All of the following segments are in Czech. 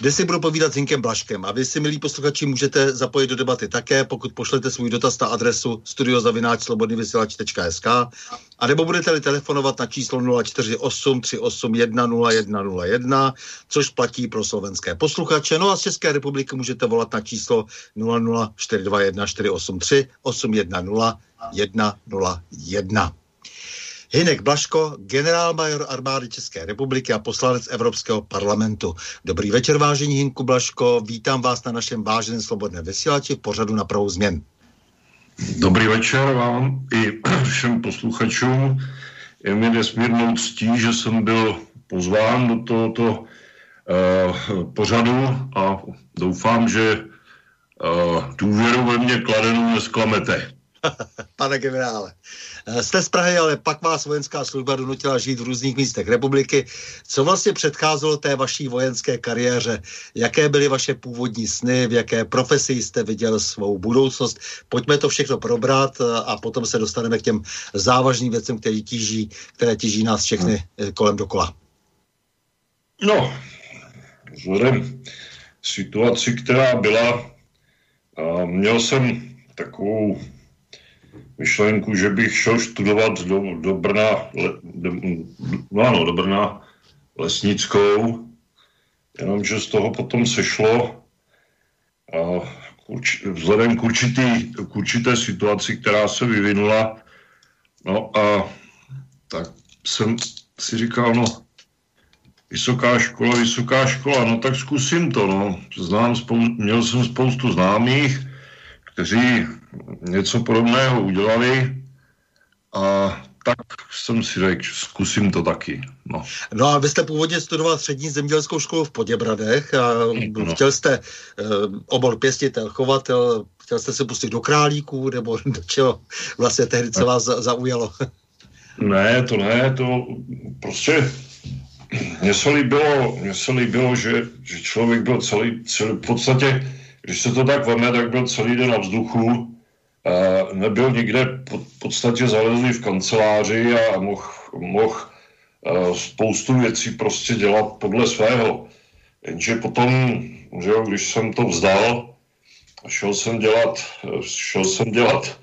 Dnes si budu povídat s Hinkem Blaškem a vy si, milí posluchači, můžete zapojit do debaty také, pokud pošlete svůj dotaz na adresu studiozavináčslobodnyvysielač.sk a nebo budete-li telefonovat na číslo 048 381 0101, což platí pro slovenské posluchače. No a z České republiky můžete volat na číslo 00421 483 810 101. Hinek Blaško, generálmajor armády České republiky a poslanec Evropského parlamentu. Dobrý večer, vážení Hinku Blaško, vítám vás na našem váženém slobodném vysílači v pořadu na pravou změn. Dobrý večer vám i všem posluchačům. Je mi nesmírnou ctí, že jsem byl pozván do tohoto uh, pořadu a doufám, že uh, důvěru ve mě kladenou nesklamete. Pane generále, eh, jste z Prahy, ale pak vás vojenská služba donutila žít v různých místech republiky. Co vlastně předcházelo té vaší vojenské kariéře? Jaké byly vaše původní sny? V jaké profesi jste viděl svou budoucnost? Pojďme to všechno probrat eh, a potom se dostaneme k těm závažným věcem, které tíží, které tíží nás všechny eh, kolem dokola. No, vzhledem situaci, která byla, měl jsem takovou myšlenku, že bych šel studovat do, do Brna, le, do, no ano, do Brna lesnickou, jenomže z toho potom sešlo a urč, vzhledem k, určitý, k určité situaci, která se vyvinula, no a tak jsem si říkal, no, vysoká škola, vysoká škola, no tak zkusím to, no. Znám, spou- měl jsem spoustu známých, kteří něco podobného udělali a tak jsem si řekl, zkusím to taky. No. no a vy jste původně studoval střední zemědělskou školu v Poděbradech a no. chtěl jste uh, obor pěstitel, chovatel, chtěl jste se pustit do králíků, nebo do čeho vlastně tehdy, co vás zaujalo? ne, to ne, to prostě mně se líbilo, mně se líbilo že, že člověk byl celý, celý, v podstatě když se to tak veme, tak byl celý den na vzduchu, nebyl nikde v podstatě zalezlý v kanceláři a mohl moh spoustu věcí prostě dělat podle svého. Jenže potom, že jo, když jsem to vzdal, šel jsem dělat, šel jsem dělat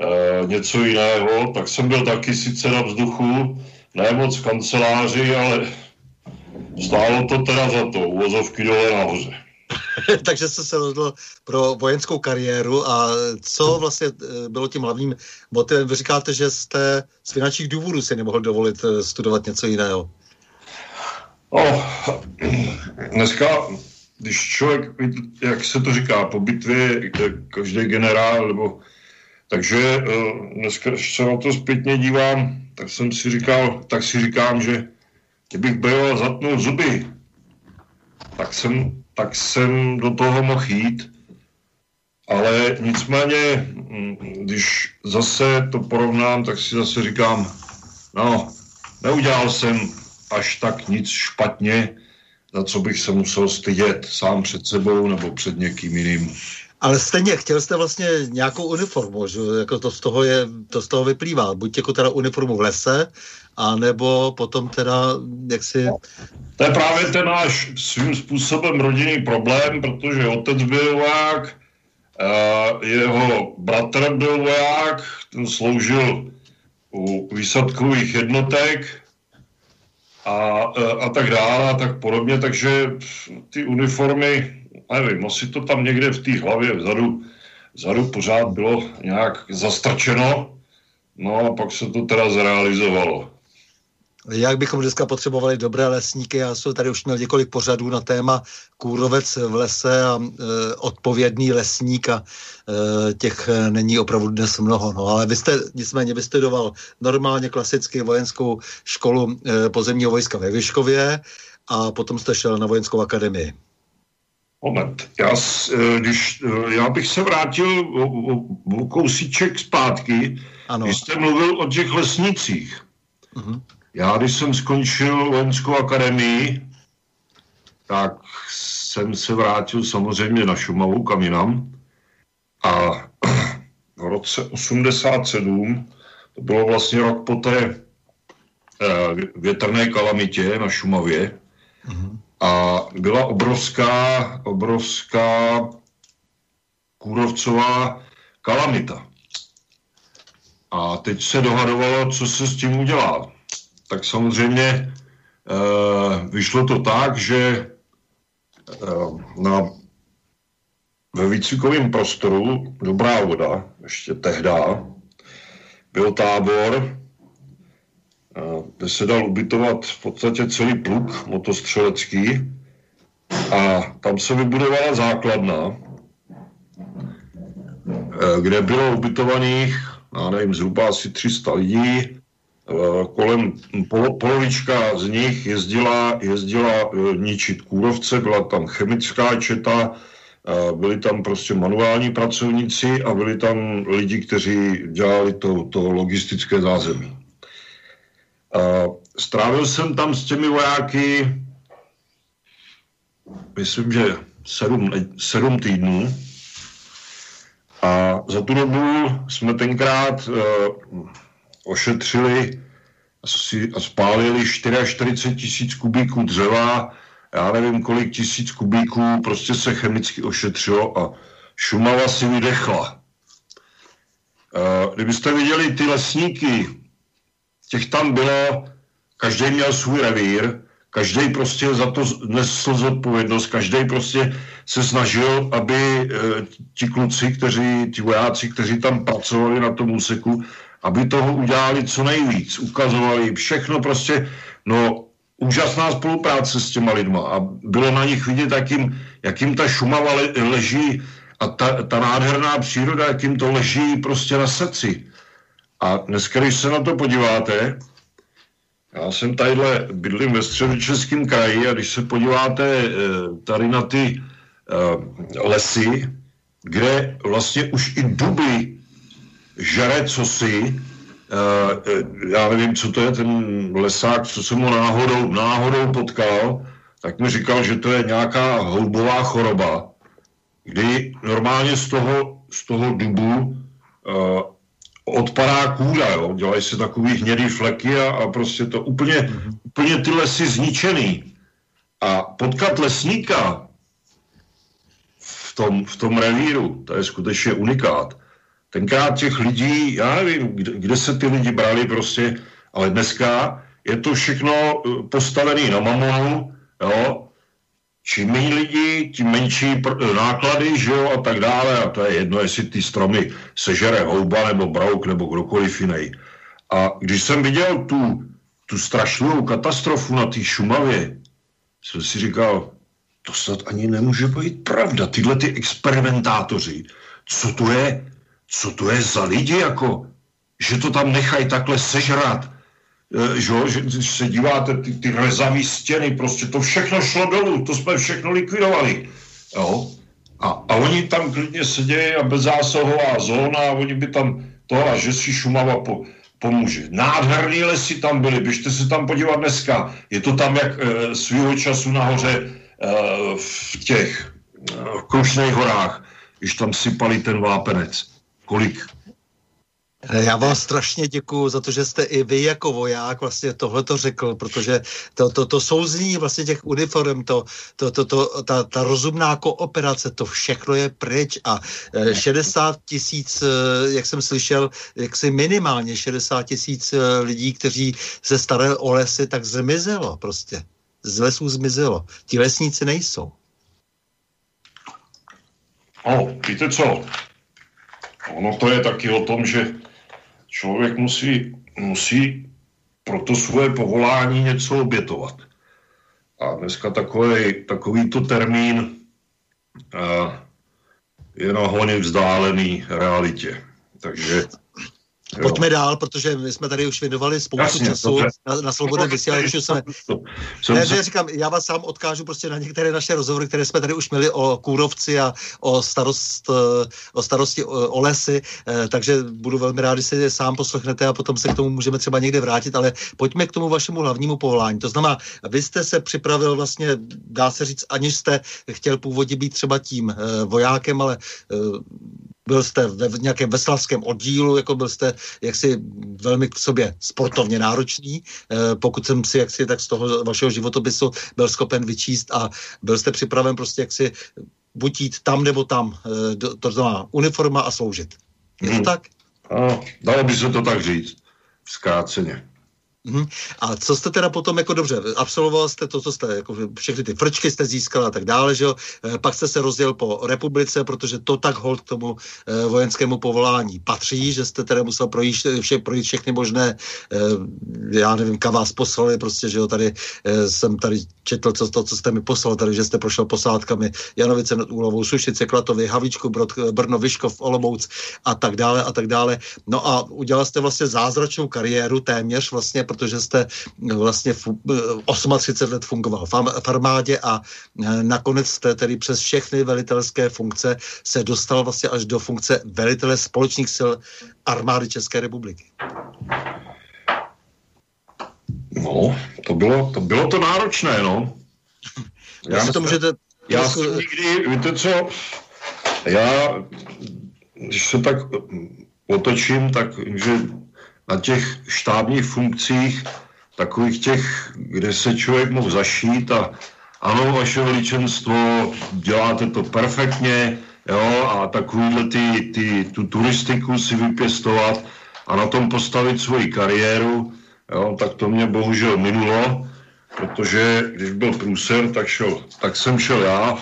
e, něco jiného, tak jsem byl taky sice na vzduchu, ne moc v kanceláři, ale stálo to teda za to, uvozovky dole nahoře. Takže jste se rozhodl pro vojenskou kariéru a co vlastně eh, bylo tím hlavním motivem? Vy říkáte, že jste z finančních důvodů si nemohl dovolit eh, studovat něco jiného. No, dneska, když člověk, jak se to říká, po bitvě každý generál, nebo takže dneska, když se na to zpětně dívám, tak jsem si říkal, tak si říkám, že kdybych byl zatnul zuby, tak jsem, tak jsem do toho mohl jít. Ale nicméně, mm, když zase to porovnám, tak si zase říkám, no, neudělal jsem až tak nic špatně, za co bych se musel stydět sám před sebou nebo před někým jiným. Ale stejně, chtěl jste vlastně nějakou uniformu, že jako to z toho, je, to z toho vyplývá. Buď jako teda uniformu v lese, a nebo potom teda, jak si... To je právě ten náš svým způsobem rodinný problém, protože otec byl voják, jeho bratr byl voják, ten sloužil u výsadkových jednotek a, a tak dále a tak podobně, takže ty uniformy nevím, asi to tam někde v té hlavě vzadu, vzadu pořád bylo nějak zastrčeno, no a pak se to teda zrealizovalo. Jak bychom dneska potřebovali dobré lesníky, já jsem tady už měl několik pořadů na téma kůrovec v lese a e, odpovědný lesník a e, těch není opravdu dnes mnoho. No, ale vy jste nicméně vystudoval normálně klasicky vojenskou školu e, pozemního vojska ve Vyškově a potom jste šel na vojenskou akademii. Moment. Já, eh, když, eh, já bych se vrátil o, o, o kousíček zpátky, ano. když jste mluvil o těch lesnicích. Uh-huh. Já, když jsem skončil vojenskou akademii, tak jsem se vrátil samozřejmě na Šumavu, kam jinam. A v roce 87, to bylo vlastně rok po té eh, větrné kalamitě na Šumavě, uh-huh a byla obrovská, obrovská kůrovcová kalamita. A teď se dohadovalo, co se s tím udělá. Tak samozřejmě e, vyšlo to tak, že e, na, ve výcvikovém prostoru Dobrá voda, ještě tehda, byl tábor, kde se dal ubytovat v podstatě celý pluk motostřelecký a tam se vybudovala základna, eh, kde bylo ubytovaných, já nevím, zhruba asi 300 lidí, eh, kolem polo, polovička z nich jezdila, jezdila eh, ničit kůrovce, byla tam chemická četa, byli tam prostě manuální pracovníci a byli tam lidi, kteří dělali to, to logistické zázemí. Strávil jsem tam s těmi vojáky, myslím, že sedm, sedm týdnů. A za tu dobu jsme tenkrát uh, ošetřili a spálili 44 tisíc kubíků dřeva, já nevím, kolik tisíc kubíků prostě se chemicky ošetřilo a Šumava si vydechla. Uh, kdybyste viděli ty lesníky, těch tam bylo, každý měl svůj revír, každý prostě za to nesl zodpovědnost, každý prostě se snažil, aby e, ti kluci, kteří, ti vojáci, kteří tam pracovali na tom úseku, aby toho udělali co nejvíc, ukazovali všechno prostě, no úžasná spolupráce s těma lidma a bylo na nich vidět, jakým, jakým ta Šumava le, leží a ta, ta nádherná příroda, jakým to leží prostě na srdci. A dneska, když se na to podíváte, já jsem tadyhle bydlím ve středočeském kraji a když se podíváte eh, tady na ty uh, lesy, kde vlastně už i duby žere cosi, uh, já nevím, co to je ten lesák, co jsem ho náhodou, náhodou potkal, tak mi říkal, že to je nějaká houbová choroba, kdy normálně z toho, z toho dubu odpadá kůra, jo? dělají se takový hnědý fleky a, a prostě to úplně, mm-hmm. úplně ty lesy zničený. A potkat lesníka v tom, v tom revíru, to je skutečně unikát. Tenkrát těch lidí, já nevím, kde, kde se ty lidi brali prostě, ale dneska je to všechno eh, postavené na mamonu, jo, čím méně lidí, tím menší náklady, že jo, a tak dále. A to je jedno, jestli ty stromy sežere houba nebo brouk nebo kdokoliv jiný. A když jsem viděl tu, tu strašnou katastrofu na té Šumavě, jsem si říkal, to snad ani nemůže být pravda. Tyhle ty experimentátoři, co to je, co to je za lidi, jako, že to tam nechají takhle sežrat, že, že když se díváte, ty, ty rezavý stěny, prostě to všechno šlo dolů, to jsme všechno likvidovali. Jo? A, a oni tam klidně sedějí a bezzásahová zóna a oni by tam to, a že si Šumava po, pomůže. Nádherný lesy tam byly, běžte se tam podívat dneska. Je to tam jak e, svýho času nahoře e, v těch e, Krušných horách, když tam sypali ten vápenec. Kolik já vám strašně děkuji za to, že jste i vy jako voják vlastně tohle to řekl, protože to, to, to souzní vlastně těch uniform, to, to, to, to, ta, ta rozumná kooperace, to všechno je pryč a 60 eh, tisíc, eh, jak jsem slyšel, jak si minimálně 60 tisíc eh, lidí, kteří se starali o lesy, tak zmizelo prostě. Z lesů zmizelo. Ti lesníci nejsou. O, víte co? Ono to je taky o tom, že člověk musí, musí pro to svoje povolání něco obětovat. A dneska takový, takovýto termín uh, je na vzdálený realitě. Takže Pojďme dál, protože my jsme tady už věnovali spoustu Jasně, času na, na svobodné vysílači. Jsme... Ne, ne, říkám, já vás sám odkážu prostě na některé naše rozhovory, které jsme tady už měli o kůrovci a o, starost, eh, o starosti o, o lesy, eh, takže budu velmi rád, když si je sám poslechnete a potom se k tomu můžeme třeba někde vrátit, ale pojďme k tomu vašemu hlavnímu povolání. To znamená, vy jste se připravil vlastně, dá se říct, aniž jste chtěl původně být třeba tím eh, vojákem, ale byl jste ve nějakém veslavském oddílu, jako byl jste jaksi velmi k sobě sportovně náročný, eh, pokud jsem si jaksi tak z toho vašeho životopisu byl schopen vyčíst a byl jste připraven prostě jaksi buď jít tam nebo tam, eh, to znamená uniforma a sloužit. Je to hmm. tak? A, dalo by se to tak říct, zkráceně. Mm-hmm. A co jste teda potom, jako dobře, absolvoval jste to, co jste, jako všechny ty frčky jste získal a tak dále, že jo? E, pak jste se rozděl po republice, protože to tak hold k tomu e, vojenskému povolání patří, že jste teda musel projít, vše, projít všechny možné, e, já nevím, kam vás poslali, prostě, že jo, tady jsem tady četl co, to, co jste mi poslal, tady, že jste prošel posádkami Janovice nad Úlovou, Sušice, Klatovy, Havíčku, Brod, Brno, Vyškov, Olomouc a tak dále a tak dále. No a udělal jste vlastně zázračnou kariéru téměř vlastně, protože jste vlastně 38 let fungoval v armádě a e, nakonec jste tedy přes všechny velitelské funkce se dostal vlastně až do funkce velitele společných sil armády České republiky. No, to bylo to, bylo to náročné, no. Já, si to můžete... Já jsem nikdy, víte co, já, když se tak otočím, tak že na těch štábních funkcích, takových těch, kde se člověk mohl zašít a ano, vaše veličenstvo, děláte to perfektně, jo, a takovýhle ty, ty, tu turistiku si vypěstovat a na tom postavit svoji kariéru, jo, tak to mě bohužel minulo, protože když byl průser, tak, šel, tak jsem šel já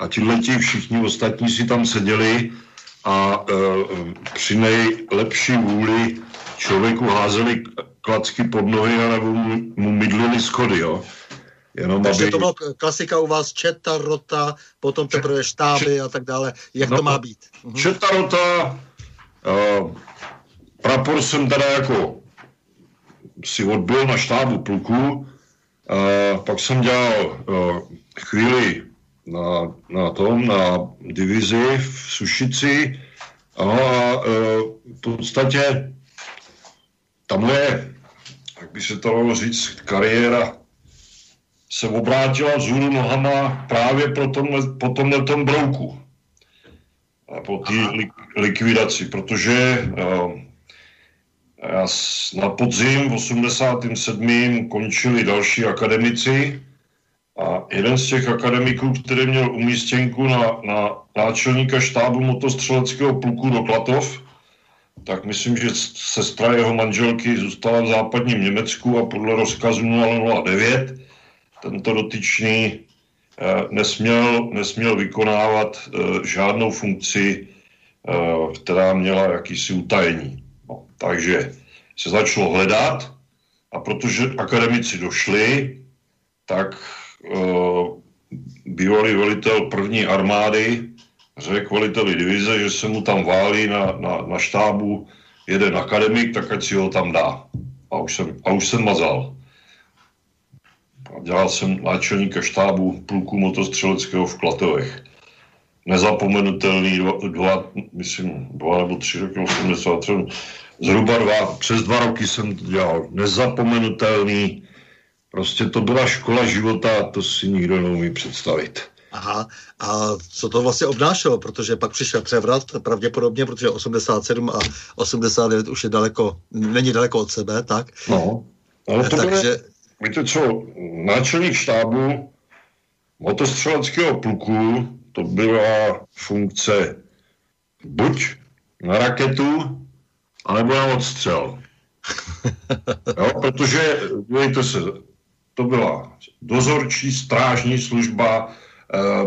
a tihleti všichni ostatní si tam seděli a e, při nejlepší vůli člověku házeli klacky pod nohy nebo mu, mu mydlili schody, jo. Jenom Takže aby... to byla klasika u vás, četa, rota, potom teprve štáby a tak dále. Jak no, to má být? Mhm. Četa, rota, uh, prapor jsem teda jako si odbil na štábu pluku, uh, pak jsem dělal uh, chvíli na, na tom, na divizi v Sušici a uh, v podstatě ta moje, jak by se to dalo říct, kariéra se obrátila vzhůru nohama právě po tomhle, po tomhle tom brouku. A po té li, likvidaci, protože uh, já na podzim v 87. končili další akademici a jeden z těch akademiků, který měl umístěnku na, na náčelníka štábu motostřeleckého pluku do Klatov, tak myslím, že sestra jeho manželky zůstala v západním Německu a podle rozkazu 009 tento dotyčný eh, nesměl, nesměl vykonávat eh, žádnou funkci, která měla jakýsi utajení. No, takže se začalo hledat a protože akademici došli, tak bývalý velitel první armády řekl veliteli divize, že se mu tam válí na, na, na štábu jeden akademik, tak ať si ho tam dá. A už jsem, a už jsem mazal. A dělal jsem náčelníka štábu pluku motostřeleckého v Klatovech. Nezapomenutelný dva, dva, myslím, dva nebo tři roky, 83, zhruba dva, přes dva roky jsem to dělal. Nezapomenutelný, prostě to byla škola života, to si nikdo neumí představit. Aha, a co to vlastně obnášelo, protože pak přišel převrat, pravděpodobně, protože 87 a 89 už je daleko, není daleko od sebe, tak? No, ale to Takže... Bude, víte co, náčelník štábu motostřeleckého pluku, to byla funkce buď na raketu, anebo na odstřel. jo, protože, dívejte se, to byla dozorčí, strážní služba,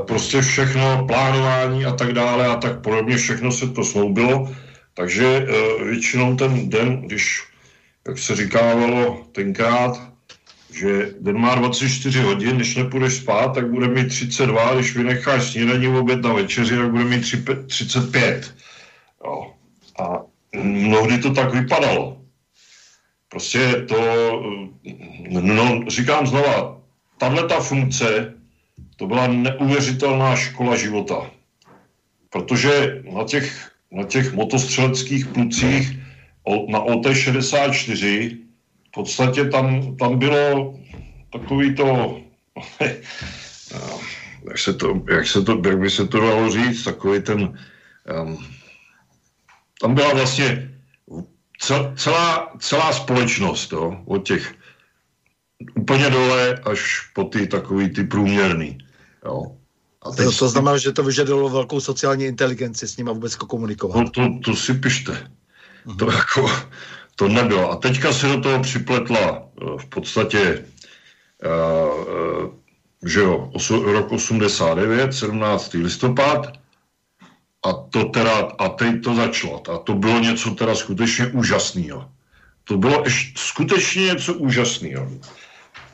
prostě všechno, plánování a tak dále a tak podobně, všechno se to sloubilo, takže eh, většinou ten den, když, jak se říkávalo tenkrát, že den má 24 hodin, když nepůjdeš spát, tak bude mít 32, když vynecháš snídaní, oběd na večeři, tak bude mít 35. Jo. A mnohdy to tak vypadalo. Prostě to, no, říkám znova, tahle ta funkce to byla neuvěřitelná škola života. Protože na těch, na těch motostřeleckých plucích na OT64 v podstatě tam, tam bylo takový to, jak se to, jak se to, jak by se to dalo říct, takový ten, um, tam byla vlastně celá, celá společnost, jo, od těch úplně dole až po ty takový ty průměrný. Jo. A teď... to, to znamená, že to vyžadovalo velkou sociální inteligenci s nima vůbec komunikovat. No to, to si pište. Uh-huh. To jako, to nebylo. A teďka se do toho připletla eh, v podstatě uh, uh, že jo, osu, rok 89, 17. listopad, a to teda, a teď to začalo. A to bylo něco teda skutečně úžasného. To bylo ještě skutečně něco úžasného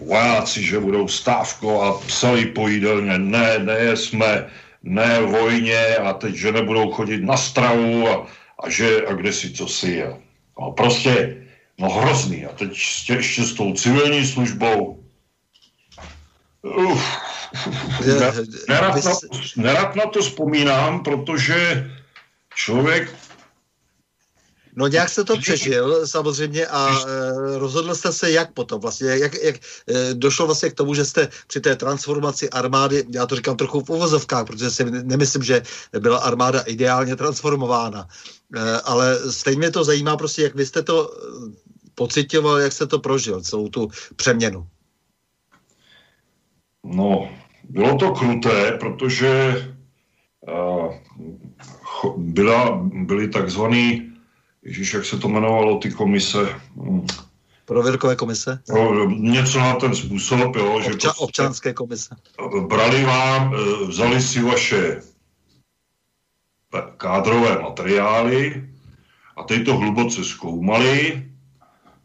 vojáci, že budou stávko a psali po jídelně, ne, ne, jsme, ne vojně a teď, že nebudou chodit na stravu a, a že, a kde si co si je. No prostě, no hrozný. A teď ještě, ještě s tou civilní službou. Uf, nerad, na, nerad na to vzpomínám, protože člověk No nějak jste to přežil samozřejmě a e, rozhodl jste se jak potom vlastně, jak, jak e, došlo vlastně k tomu, že jste při té transformaci armády, já to říkám trochu v uvozovkách, protože si nemyslím, že byla armáda ideálně transformována, e, ale stejně mě to zajímá prostě, jak vy jste to pocitoval, jak jste to prožil, celou tu přeměnu. No, bylo to kruté, protože uh, byla, byly takzvaný Ježíš, jak se to jmenovalo, ty komise? Hmm. Prověrkové komise? No, něco na ten způsob, jo. Obča- že prostě občanské komise. Brali vám, eh, vzali si vaše kádrové materiály a teď to hluboce zkoumali,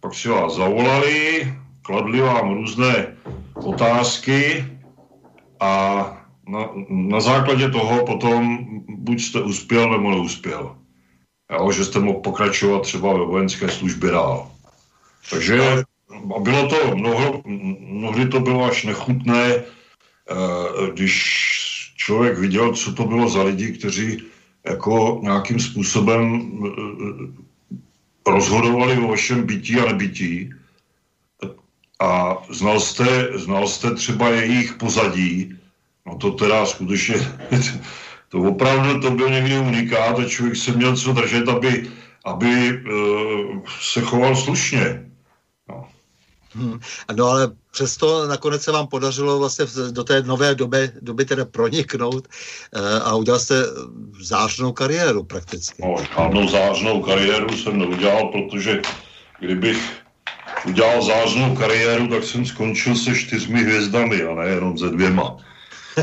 pak si vás zavolali, kladli vám různé otázky a na, na základě toho potom buď jste uspěl nebo neuspěl jo, že jste mohl pokračovat třeba ve vojenské službě dál. Takže bylo to, mnoho, mnohdy to bylo až nechutné, eh, když člověk viděl, co to bylo za lidi, kteří jako nějakým způsobem eh, rozhodovali o vašem bytí a nebytí a znal jste, znal jste třeba jejich pozadí, no to teda skutečně to opravdu to byl někdy unikát a člověk se měl co držet, aby, aby uh, se choval slušně. No. Hmm. No ale přesto nakonec se vám podařilo vlastně do té nové doby, doby teda proniknout uh, a udělal jste zářnou kariéru prakticky. No, žádnou zářnou kariéru jsem neudělal, protože kdybych udělal zářnou kariéru, tak jsem skončil se čtyřmi hvězdami a ne jenom ze dvěma.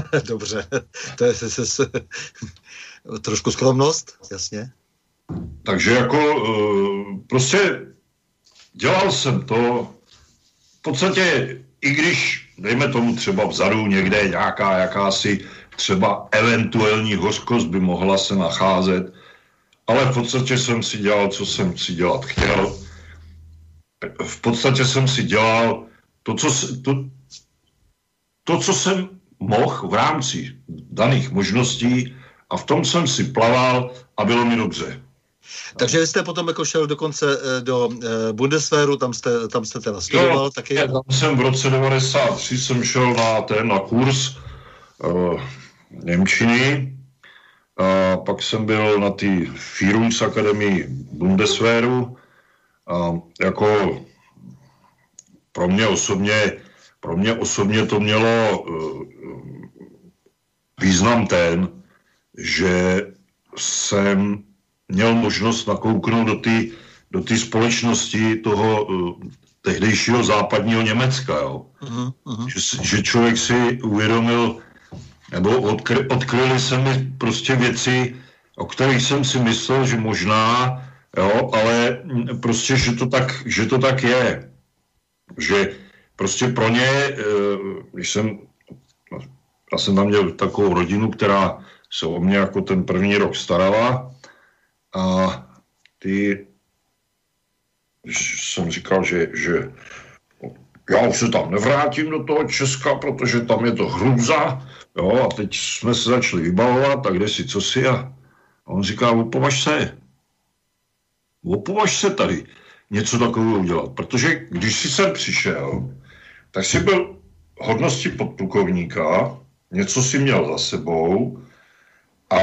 Dobře, to je se, se, se, trošku skromnost, jasně. Takže jako uh, prostě dělal jsem to v podstatě, i když, dejme tomu třeba vzadu někde nějaká jakási třeba eventuální hořkost by mohla se nacházet, ale v podstatě jsem si dělal, co jsem si dělat chtěl. V podstatě jsem si dělal to, co, to, to, co jsem mohl v rámci daných možností a v tom jsem si plaval a bylo mi dobře. Takže jste potom jako šel dokonce eh, do eh, Bundeswehru, tam jste, tam jste teda studoval jo, taky? Tam jsem v roce 93 jsem šel na ten, na kurz uh, Němčiny, a pak jsem byl na té Firums Akademii Bundeswehru a jako pro mě osobně, pro mě osobně to mělo uh, význam ten, že jsem měl možnost nakouknout do té do společnosti toho uh, tehdejšího západního Německa. Jo. Uh-huh, uh-huh. Že, že člověk si uvědomil, nebo odkry, odkryly se mi prostě věci, o kterých jsem si myslel, že možná, jo, ale prostě, že to tak, že to tak je. Že prostě pro ně, eh, když jsem, já jsem tam měl takovou rodinu, která se o mě jako ten první rok starala a ty, když jsem říkal, že, že já už se tam nevrátím do toho Česka, protože tam je to hrůza, jo, a teď jsme se začali vybavovat, tak kde si, co si, a on říká, opovaž se, opovaž se tady něco takového udělat, protože když si sem přišel, tak si byl hodnosti podplukovníka, něco si měl za sebou a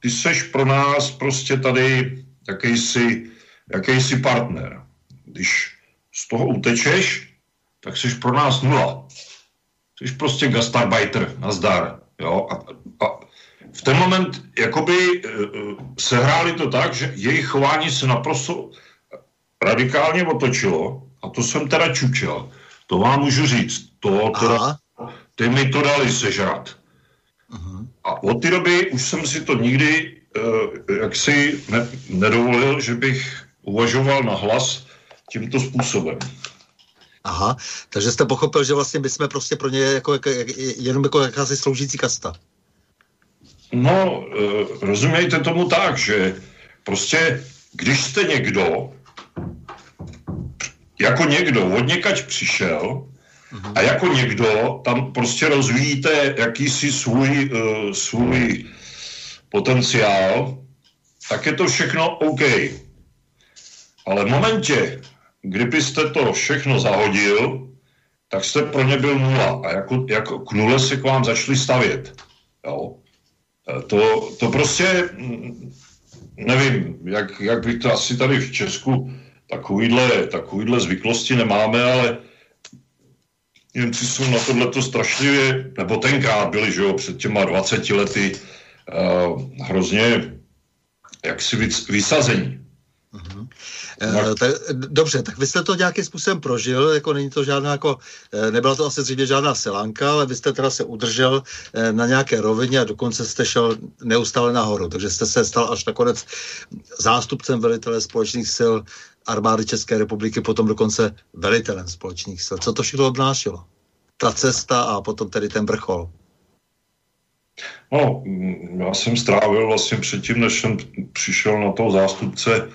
ty seš pro nás prostě tady jakýsi, jakýsi partner. Když z toho utečeš, tak jsi pro nás nula. Jsi prostě gastarbeiter, nazdar. Jo? A, a v ten moment jakoby e, se hráli to tak, že jejich chování se naprosto radikálně otočilo a to jsem teda čučel. To vám můžu říct. To teda, ty mi to dali sežrat. Uh-huh. A od té doby už jsem si to nikdy uh, jaksi ne, nedovolil, že bych uvažoval na hlas tímto způsobem. Aha, takže jste pochopil, že vlastně my jsme prostě pro ně jako, jako, jenom jako jakási sloužící kasta. No, uh, rozumějte tomu tak, že prostě, když jste někdo, jako někdo od někač přišel a jako někdo tam prostě rozvíjíte jakýsi svůj, uh, svůj potenciál, tak je to všechno OK. Ale v momentě, kdybyste to všechno zahodil, tak jste pro ně byl nula. A jako, jako k nule se k vám začali stavět. Jo? E, to, to prostě, mm, nevím, jak, jak bych to asi tady v Česku takovýhle, takovýhle zvyklosti nemáme, ale Němci jsou na tohle strašlivě, nebo tenkrát byli, že jo, před těma 20 lety uh, hrozně jaksi vysazení. Uh-huh. Uh, tak, dobře, tak vy jste to nějakým způsobem prožil, jako není to žádná, jako, eh, nebyla to asi zřejmě žádná selánka, ale vy jste teda se udržel eh, na nějaké rovině a dokonce jste šel neustále nahoru, takže jste se stal až nakonec zástupcem velitele společných sil armády České republiky, potom dokonce velitelem společných sil. Co to všechno odnášelo? Ta cesta a potom tedy ten vrchol. No, já jsem strávil vlastně předtím, než jsem přišel na toho zástupce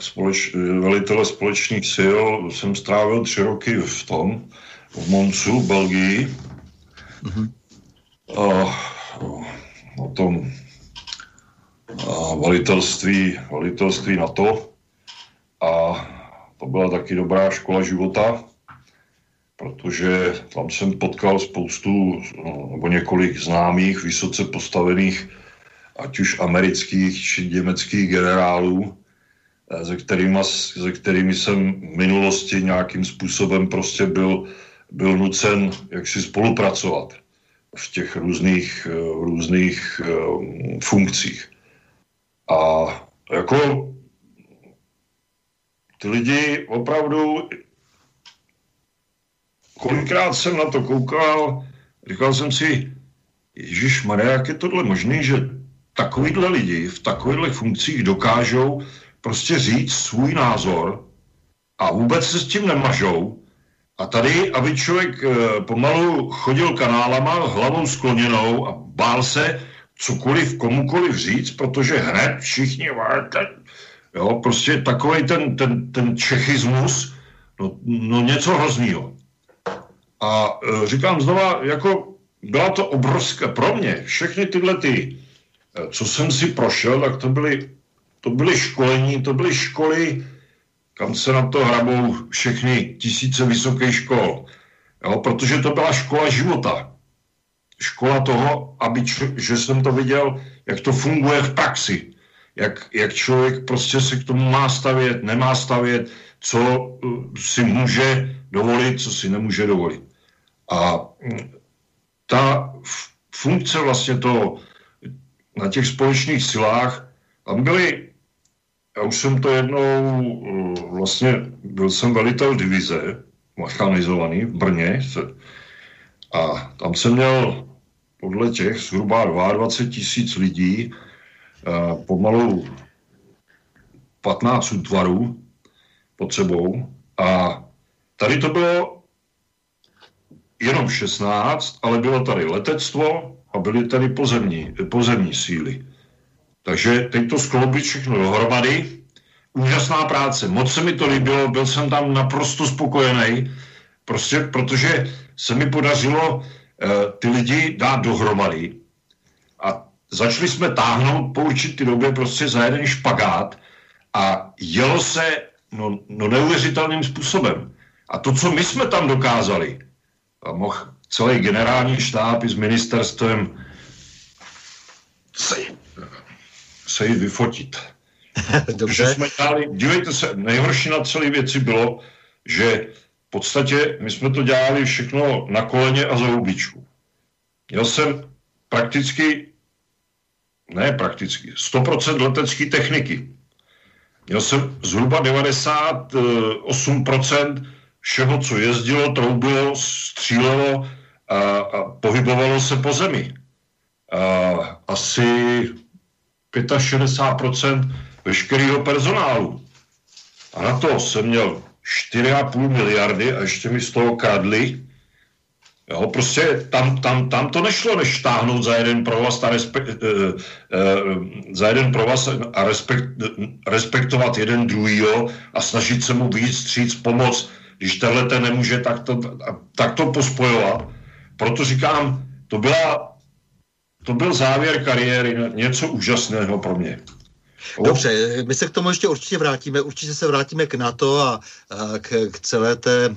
společ, velitele společných sil jsem strávil tři roky v tom, v Moncu, v Belgii. Mm-hmm. A, na tom a velitelství, velitelství NATO. A to byla taky dobrá škola života, protože tam jsem potkal spoustu, nebo několik známých, vysoce postavených, ať už amerických či německých generálů, Eh, se kterými, se kterými jsem v minulosti nějakým způsobem prostě byl, byl nucen jaksi spolupracovat v těch různých, eh, různých um, funkcích. A jako ty lidi opravdu, kolikrát jsem na to koukal, říkal jsem si, Ježíš Maria, jak je tohle možné, že takovýhle lidi v takovýchhle funkcích dokážou prostě říct svůj názor a vůbec se s tím nemažou. A tady, aby člověk e, pomalu chodil kanálama, hlavou skloněnou a bál se cokoliv komukoliv říct, protože hned všichni jo, prostě takový ten, ten, ten čechismus, no, no něco hroznýho. A e, říkám znova, jako byla to obrovská, pro mě, všechny tyhle ty, e, co jsem si prošel, tak to byly, to byly školení, to byly školy, kam se na to hrabou všechny tisíce vysokých škol. Jo, protože to byla škola života. Škola toho, aby, že jsem to viděl, jak to funguje v praxi. Jak, jak člověk prostě se k tomu má stavět, nemá stavět, co uh, si může dovolit, co si nemůže dovolit. A ta funkce vlastně to na těch společných silách, tam byly já už jsem to jednou, eh, vlastně byl jsem velitel divize, mechanizovaný v Brně a tam jsem měl podle těch zhruba 22 tisíc lidí, eh, pomalu 15 útvarů pod sebou a tady to bylo jenom 16, ale bylo tady letectvo a byly tady pozemní, pozemní síly. Takže teď to skloubit všechno dohromady. Úžasná práce, moc se mi to líbilo, byl jsem tam naprosto spokojený, prostě protože se mi podařilo uh, ty lidi dát dohromady začali jsme táhnout po určitý době prostě za jeden špagát a jelo se no, no neuvěřitelným způsobem. A to, co my jsme tam dokázali, a mohl celý generální štáb i s ministerstvem se jít vyfotit. Dobře. Že jsme dělali, dívejte se, nejhorší na celé věci bylo, že v podstatě my jsme to dělali všechno na koleně a za hubičku. Měl jsem prakticky, ne prakticky, 100% letecké techniky. Měl jsem zhruba 98% všeho, co jezdilo, troubilo, střílelo a, a pohybovalo se po zemi. A asi 65% veškerého personálu. A na to jsem měl 4,5 miliardy a ještě mi z toho kradli. Jo, prostě tam, tam, tam to nešlo, než táhnout za jeden provaz a, respekt, e, e, za jeden provaz a respekt, respektovat jeden druhýho a snažit se mu víc stříc pomoc. Když tenhle ten nemůže, tak to, tak to pospojovat. Proto říkám, to byla to byl závěr kariéry, něco úžasného pro mě. Dobře, my se k tomu ještě určitě vrátíme. Určitě se vrátíme k NATO a, k, k celé té e,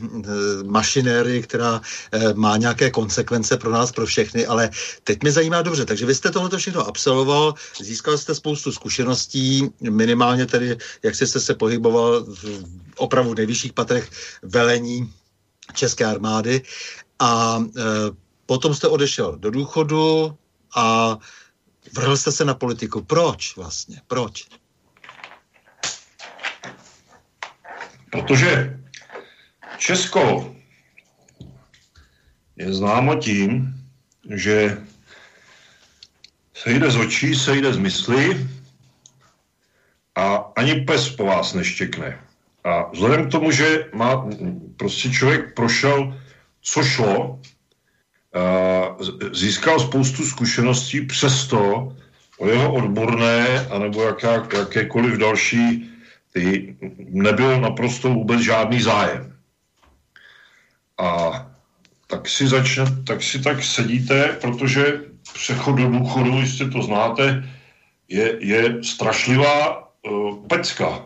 mašinérii, která e, má nějaké konsekvence pro nás, pro všechny, ale teď mě zajímá dobře, takže vy jste tohle všechno absolvoval, získal jste spoustu zkušeností, minimálně tedy, jak jste se pohyboval v opravdu nejvyšších patrech velení České armády a e, potom jste odešel do důchodu, a vrhl jste se na politiku. Proč vlastně? Proč? Protože Česko je známo tím, že se jde z očí, se jde z mysli a ani pes po vás neštěkne. A vzhledem k tomu, že má, prostě člověk prošel, co šlo, získal spoustu zkušeností, přesto o jeho odborné anebo jaká, jakékoliv další ty nebyl naprosto vůbec žádný zájem. A tak si, začne, tak si tak sedíte, protože přechod do důchodu, jistě to znáte, je, je strašlivá uh, pecka.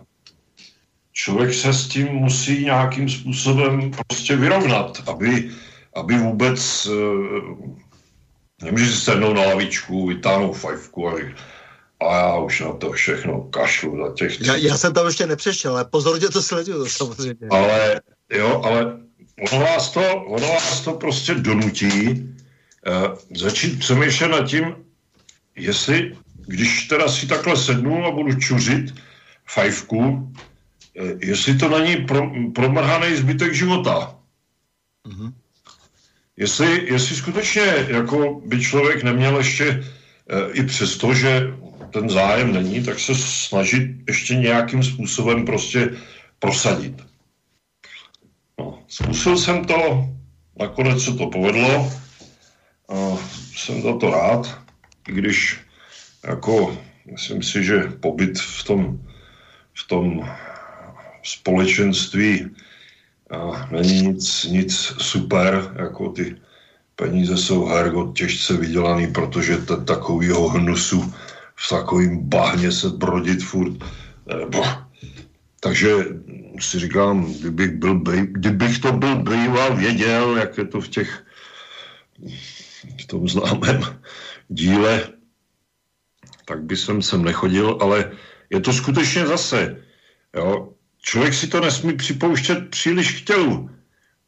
Člověk se s tím musí nějakým způsobem prostě vyrovnat, aby aby vůbec e, nemůže si sednout na lavičku, vytáhnout fajfku a, a já už na to všechno kašlu za těch... Já, já jsem tam ještě nepřešel, ale pozorně to sleduju samozřejmě. Ale jo, ale ono vás to, ono vás to prostě donutí e, začít přemýšlet nad tím, jestli, když teda si takhle sednu a budu čuřit fajfku, jestli to není pro, promrhaný zbytek života. Mm-hmm. Jestli, jestli skutečně jako by člověk neměl ještě e, i přesto, že ten zájem není, tak se snažit ještě nějakým způsobem prostě prosadit. No, zkusil jsem to, nakonec se to povedlo, a jsem za to rád, i když jako myslím si, že pobyt v tom, v tom společenství a není nic, nic super, jako ty peníze jsou hergot těžce vydělaný, protože to takovýho hnusu v takovým bahně se brodit furt. Nebo, takže si říkám, kdybych, byl, kdybych to byl býval, věděl, jak je to v těch v tom známém díle, tak by jsem sem nechodil, ale je to skutečně zase, jo, člověk si to nesmí připouštět příliš k tělu,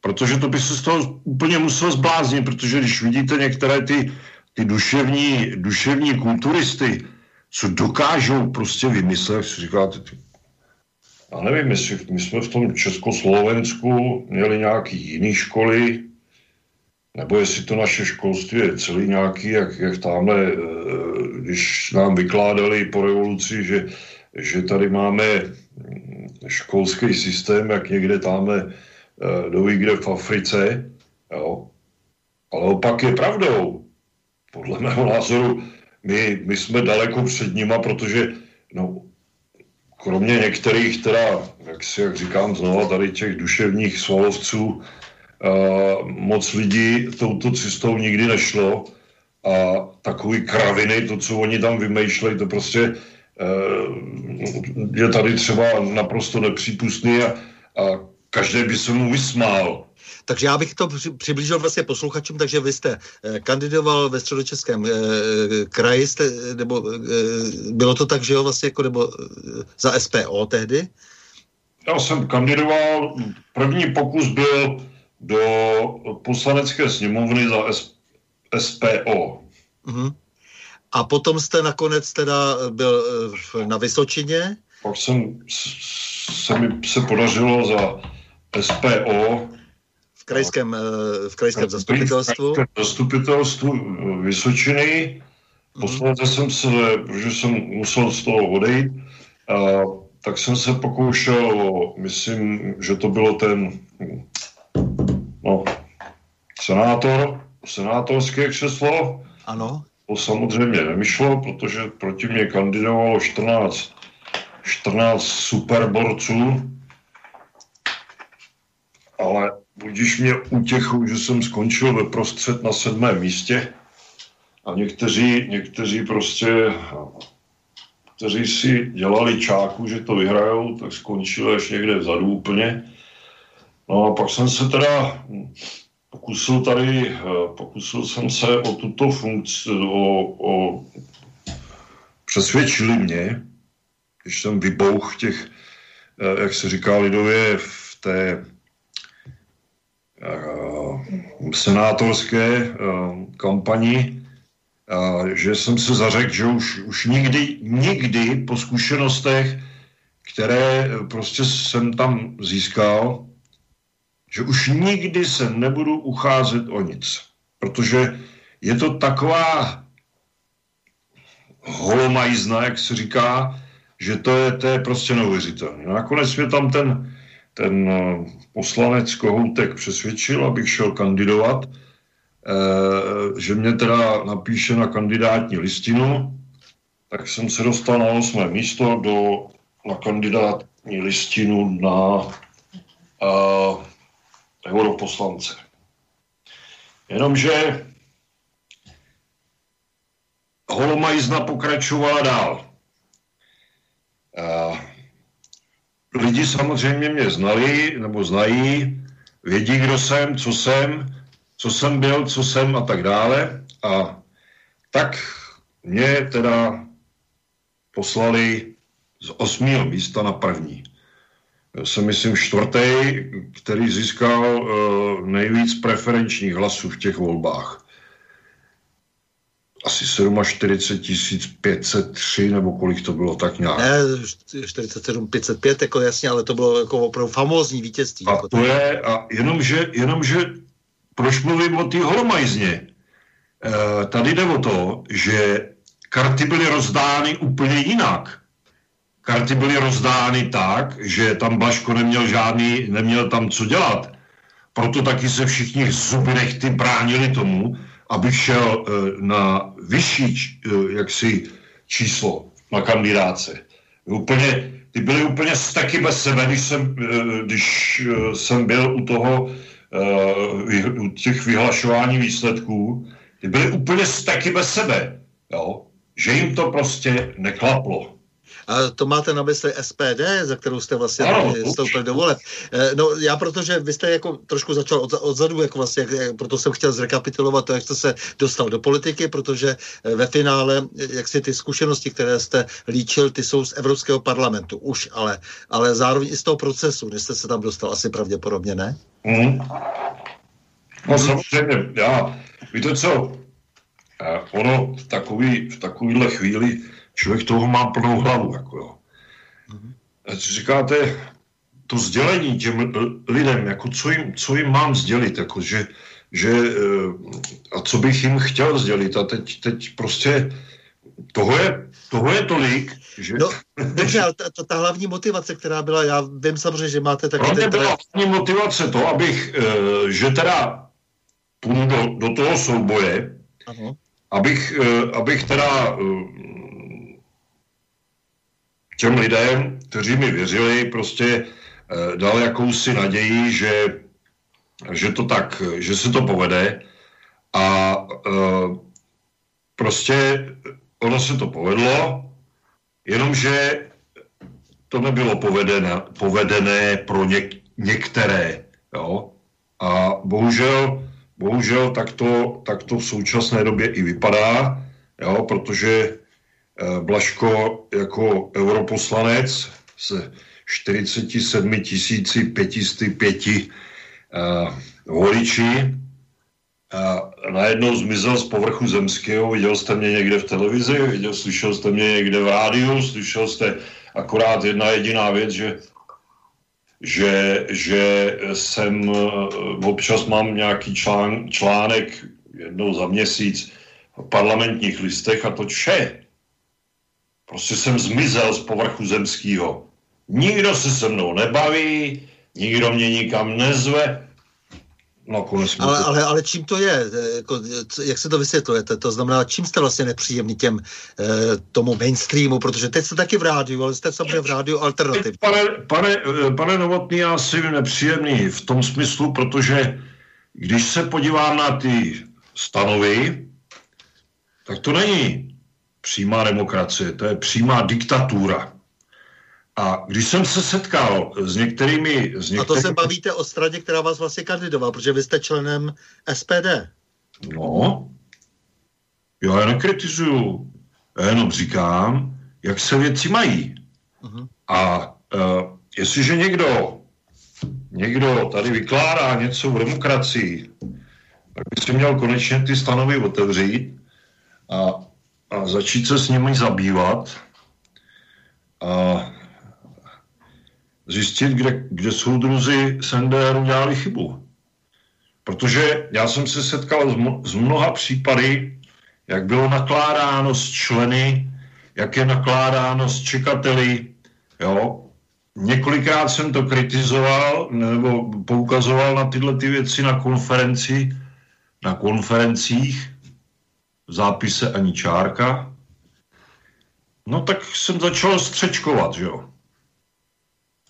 protože to by se z toho úplně musel zbláznit, protože když vidíte některé ty, ty duševní, duševní kulturisty, co dokážou prostě vymyslet, si říkáte, ty, já nevím, jestli my jsme v tom Československu měli nějaký jiný školy, nebo jestli to naše školství je celý nějaký, jak, jak tamhle, eh, když nám vykládali po revoluci, že, že tady máme školský systém, jak někde tamhle do kde v Africe, jo. Ale opak je pravdou. Podle mého názoru my, my jsme daleko před nima, protože no, kromě některých teda, jak si jak říkám znova, tady těch duševních svalovců, uh, moc lidí touto cestou nikdy nešlo a takový kraviny, to, co oni tam vymýšlejí, to prostě je tady třeba naprosto nepřípustný a, a každý by se mu vysmál. Takže já bych to přiblížil vlastně posluchačům, takže vy jste eh, kandidoval ve středočeském eh, kraji, jste, nebo eh, bylo to tak, že jo, vlastně jako, nebo za SPO tehdy? Já jsem kandidoval, první pokus byl do poslanecké sněmovny za S, SPO. Uh-huh. A potom jste nakonec teda byl na Vysočině? Pak jsem, se mi se podařilo za SPO v krajském, eh, v krajském zastupitelstvu. V zastupitelstvu eh, Vysočiny. Posledně jsem se, protože jsem musel z toho odejít, a, tak jsem se pokoušel, o, myslím, že to bylo ten no, senátor, senátorské křeslo. Ano. To samozřejmě nemyšlo, protože proti mě kandidovalo 14, 14 superborců, ale budíš mě útěchu, že jsem skončil ve prostřed na sedmém místě a někteří, někteří prostě, kteří si dělali čáku, že to vyhrajou, tak skončili až někde vzadu úplně. No a pak jsem se teda pokusil tady, pokusil jsem se o tuto funkci, o, o přesvědčili mě, když jsem vybouch těch, jak se říká lidově, v té Eh, senátorské eh, kampani, že jsem se zařekl, že už, už nikdy, nikdy po zkušenostech, které prostě jsem tam získal, že už nikdy se nebudu ucházet o nic. Protože je to taková holomajzna, jak se říká, že to je, to je prostě neuvěřitelné. Nakonec mě tam ten, ten eh, poslanec Kohoutek přesvědčil, abych šel kandidovat, eh, že mě teda napíše na kandidátní listinu, tak jsem se dostal na osmé místo do, na kandidátní listinu na uh, europoslance. Jenomže holomajzna pokračovala dál. Uh, lidi samozřejmě mě znali nebo znají, vědí, kdo jsem, co jsem, co jsem byl, co jsem a tak dále. A tak mě teda poslali z osmého místa na první. Jsem, myslím, čtvrtý, který získal uh, nejvíc preferenčních hlasů v těch volbách. asi 47 503, nebo kolik to bylo, tak nějak. Ne, 47 505, jako jasně, ale to bylo jako opravdu famózní vítězství. A jako to je, a jenomže, jenomže proč mluvím o té holomajzně? E, tady jde o to, že karty byly rozdány úplně jinak. Karty byly rozdány tak, že tam Blaško neměl žádný, neměl tam co dělat. Proto taky se všichni zuby nechty bránili tomu, aby šel e, na vyšší e, jaksi číslo na kandidáce. Úplně, ty byly úplně taky bez sebe, když jsem, e, když jsem byl u toho, u těch vyhlašování výsledků, ty byly úplně taky bez sebe, jo? že jim to prostě neklaplo. A to máte na mysli SPD, za kterou jste vlastně ano, do voleb. Eh, no já protože vy jste jako trošku začal od, odzadu, jako vlastně, jak, proto jsem chtěl zrekapitulovat to, jak jste se dostal do politiky, protože eh, ve finále, eh, jak si ty zkušenosti, které jste líčil, ty jsou z Evropského parlamentu už, ale, ale zároveň i z toho procesu, než jste se tam dostal asi pravděpodobně, ne? Mm. No samozřejmě, já, víte co, ono v takový, v takovýhle chvíli člověk toho má plnou hlavu. Jako jo. Mm-hmm. Říkáte, to sdělení těm lidem, jako co jim, co jim mám sdělit, jako že, že eh, a co bych jim chtěl sdělit a teď, teď prostě toho je, toho je tolik, že... No, dobře, ale ta, ta, ta hlavní motivace, která byla, já vím samozřejmě, že máte taky... Pro mě byla hlavní motivace to, abych, eh, že teda půjdu do, do toho souboje, ano. abych, eh, abych teda těm lidem, kteří mi věřili, prostě eh, dal jakousi naději, že, že to tak, že se to povede a eh, prostě ono se to povedlo, jenomže to nebylo povedené, povedené pro něk, některé. Jo? A bohužel, bohužel tak, to, tak to v současné době i vypadá, jo? protože Blaško jako europoslanec se 47 505 uh, voliči a najednou zmizel z povrchu zemského. Viděl jste mě někde v televizi, viděl, slyšel jste mě někde v rádiu, slyšel jste akorát jedna jediná věc, že že, že jsem eh, občas mám nějaký člán, článek jednou za měsíc v parlamentních listech a to vše. Prostě jsem zmizel z povrchu zemského. Nikdo se se mnou nebaví, nikdo mě nikam nezve. No, ale, ale, ale čím to je? Jako, jak se to vysvětlujete? To znamená, čím jste vlastně nepříjemný těm eh, tomu mainstreamu, protože teď jste taky v rádiu, ale jste samozřejmě v rádiu alternativ. Pane, pane, eh, pane Novotný, já jsem nepříjemný v tom smyslu, protože když se podívám na ty stanovy, tak to není přímá demokracie, to je přímá diktatura. A když jsem se setkal s některými... S některými... A to se bavíte o straně, která vás vlastně kandidovala, protože vy jste členem SPD. No, já je nekritizuju. Já jenom říkám, jak se věci mají. Uh-huh. A uh, jestliže někdo, někdo tady vykládá něco v demokracii, tak by si měl konečně ty stanovy otevřít a a začít se s nimi zabývat a zjistit, kde, kde jsou druzy Sender udělali chybu. Protože já jsem se setkal s, mo- s mnoha případy, jak bylo nakládáno s členy, jak je nakládáno s čekateli, jo. Několikrát jsem to kritizoval nebo poukazoval na tyhle ty věci na konferenci, na konferencích zápise ani čárka. No tak jsem začal střečkovat, že jo.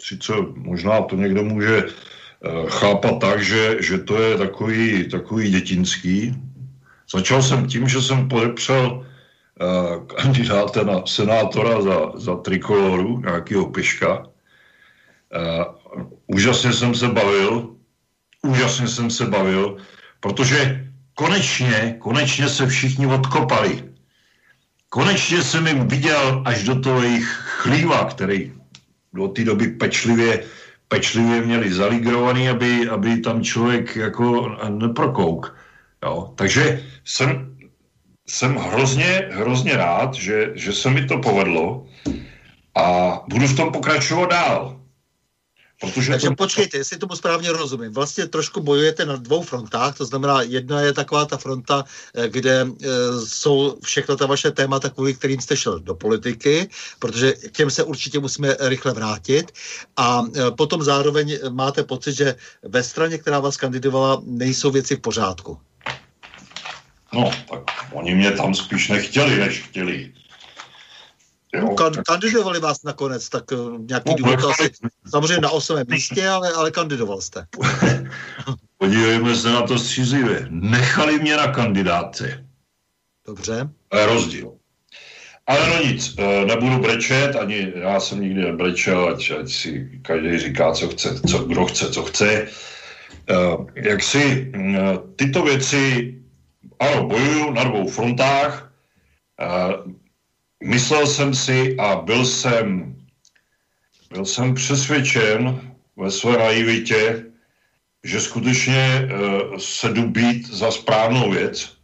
Sice možná to někdo může uh, chápat tak, že, že to je takový, takový dětinský. Začal jsem tím, že jsem podepřel uh, kandidáta na senátora za, za trikoloru, nějakého piška. Uh, úžasně jsem se bavil, úžasně jsem se bavil, protože konečně, konečně se všichni odkopali. Konečně jsem jim viděl až do toho jejich chlíva, který do té doby pečlivě, pečlivě měli zaligrovaný, aby, aby tam člověk jako neprokouk. Jo. Takže jsem jsem hrozně, hrozně rád, že, že se mi to povedlo a budu v tom pokračovat dál. Protože Takže to... počkejte, jestli tomu správně rozumím. Vlastně trošku bojujete na dvou frontách, to znamená, jedna je taková ta fronta, eh, kde e, jsou všechno ta vaše témata, kvůli kterým jste šel do politiky, protože k těm se určitě musíme rychle vrátit. A e, potom zároveň máte pocit, že ve straně, která vás kandidovala, nejsou věci v pořádku. No, tak oni mě tam spíš nechtěli, než chtěli. Jo. Kandidovali vás nakonec, tak uh, nějaký no, důvod asi samozřejmě na osmém místě, ale, ale kandidoval jste. Podívejme se na to střízlivě. Nechali mě na kandidáce. Dobře. To je rozdíl. Ale no nic, eh, nebudu brečet, ani já jsem nikdy nebrečel, ať, ať si každý říká, co chce, co, kdo chce, co chce. Eh, jak si tyto věci, ano, bojuju na dvou frontách, myslel jsem si a byl jsem, byl jsem přesvědčen ve své naivitě, že skutečně uh, se jdu být za správnou věc,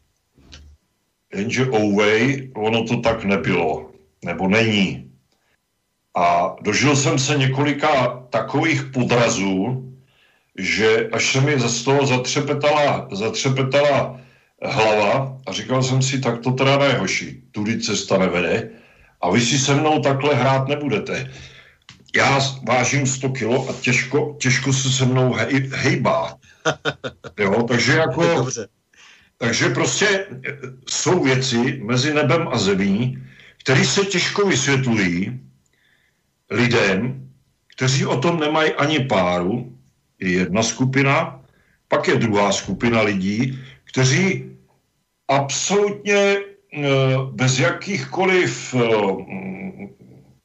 jenže ouvej, ono to tak nebylo, nebo není. A dožil jsem se několika takových podrazů, že až se mi z toho zatřepetala, zatřepetala hlava a říkal jsem si, tak to teda ne, hoši, tudy cesta nevede a vy si se mnou takhle hrát nebudete. Já vážím 100 kilo a těžko, těžko se se mnou hej, hejbá. Jo, takže jako... Takže prostě e, jsou věci mezi nebem a zemí, které se těžko vysvětlují lidem, kteří o tom nemají ani páru, je jedna skupina, pak je druhá skupina lidí, kteří absolutně eh, bez jakýchkoliv eh,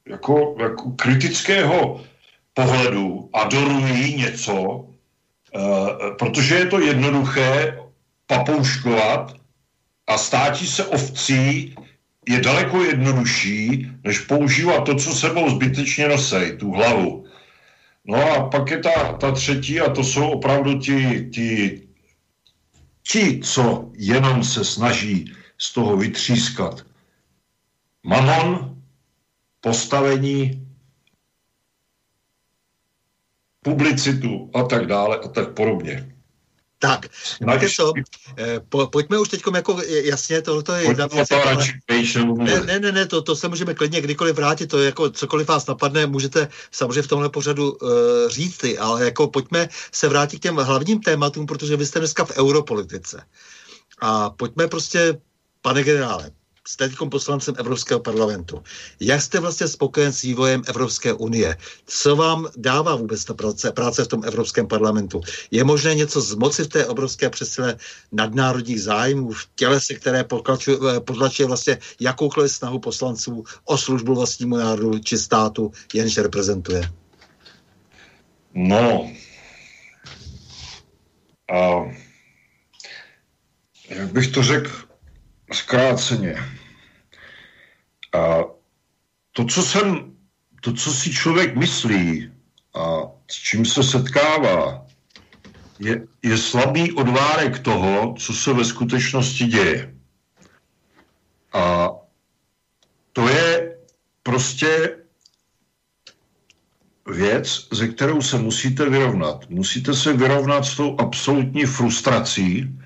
jako, jako kritického pohledu adorují něco, eh, protože je to jednoduché papouškovat a státí se ovcí je daleko jednodušší, než používat to, co sebou zbytečně nosej, tu hlavu. No a pak je ta, ta třetí a to jsou opravdu ti, ti Ti, co jenom se snaží z toho vytřískat mamon, postavení, publicitu a tak dále a tak podobně. Tak, víte co, eh, po, pojďme už teď jako jasně, tohle je jedna věc. Jako, ne, ne, ne, ne, to, to se můžeme klidně kdykoliv vrátit, to je jako cokoliv vás napadne, můžete samozřejmě v tomhle pořadu uh, říct, ale jako pojďme se vrátit k těm hlavním tématům, protože vy jste dneska v europolitice. A pojďme prostě, pane generále, jste teď poslancem Evropského parlamentu. Jak jste vlastně spokojen s vývojem Evropské unie? Co vám dává vůbec ta práce, práce v tom Evropském parlamentu? Je možné něco zmoci v té obrovské přesile nadnárodních zájmů v tělese, které potlačuje vlastně jakoukoliv snahu poslanců o službu vlastnímu národu či státu, jenž reprezentuje? No, a jak bych to řekl, zkráceně. A to, co jsem, to, co si člověk myslí a s čím se setkává, je, je slabý odvárek toho, co se ve skutečnosti děje. A to je prostě věc, ze kterou se musíte vyrovnat. Musíte se vyrovnat s tou absolutní frustrací,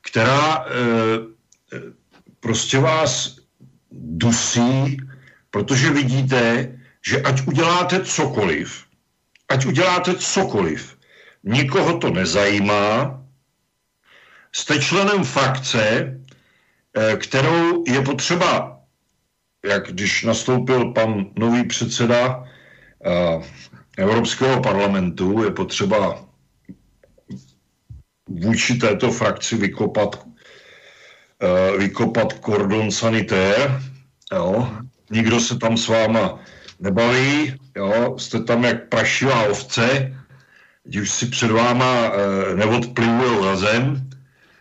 která e, prostě vás dusí, protože vidíte, že ať uděláte cokoliv, ať uděláte cokoliv, nikoho to nezajímá, jste členem frakce, eh, kterou je potřeba, jak když nastoupil pan nový předseda eh, Evropského parlamentu, je potřeba vůči této frakci vykopat vykopat kordon sanitér, jo. Nikdo se tam s váma nebaví, jo. Jste tam jak prašivá ovce, když si před váma uh, neodplivují na zem,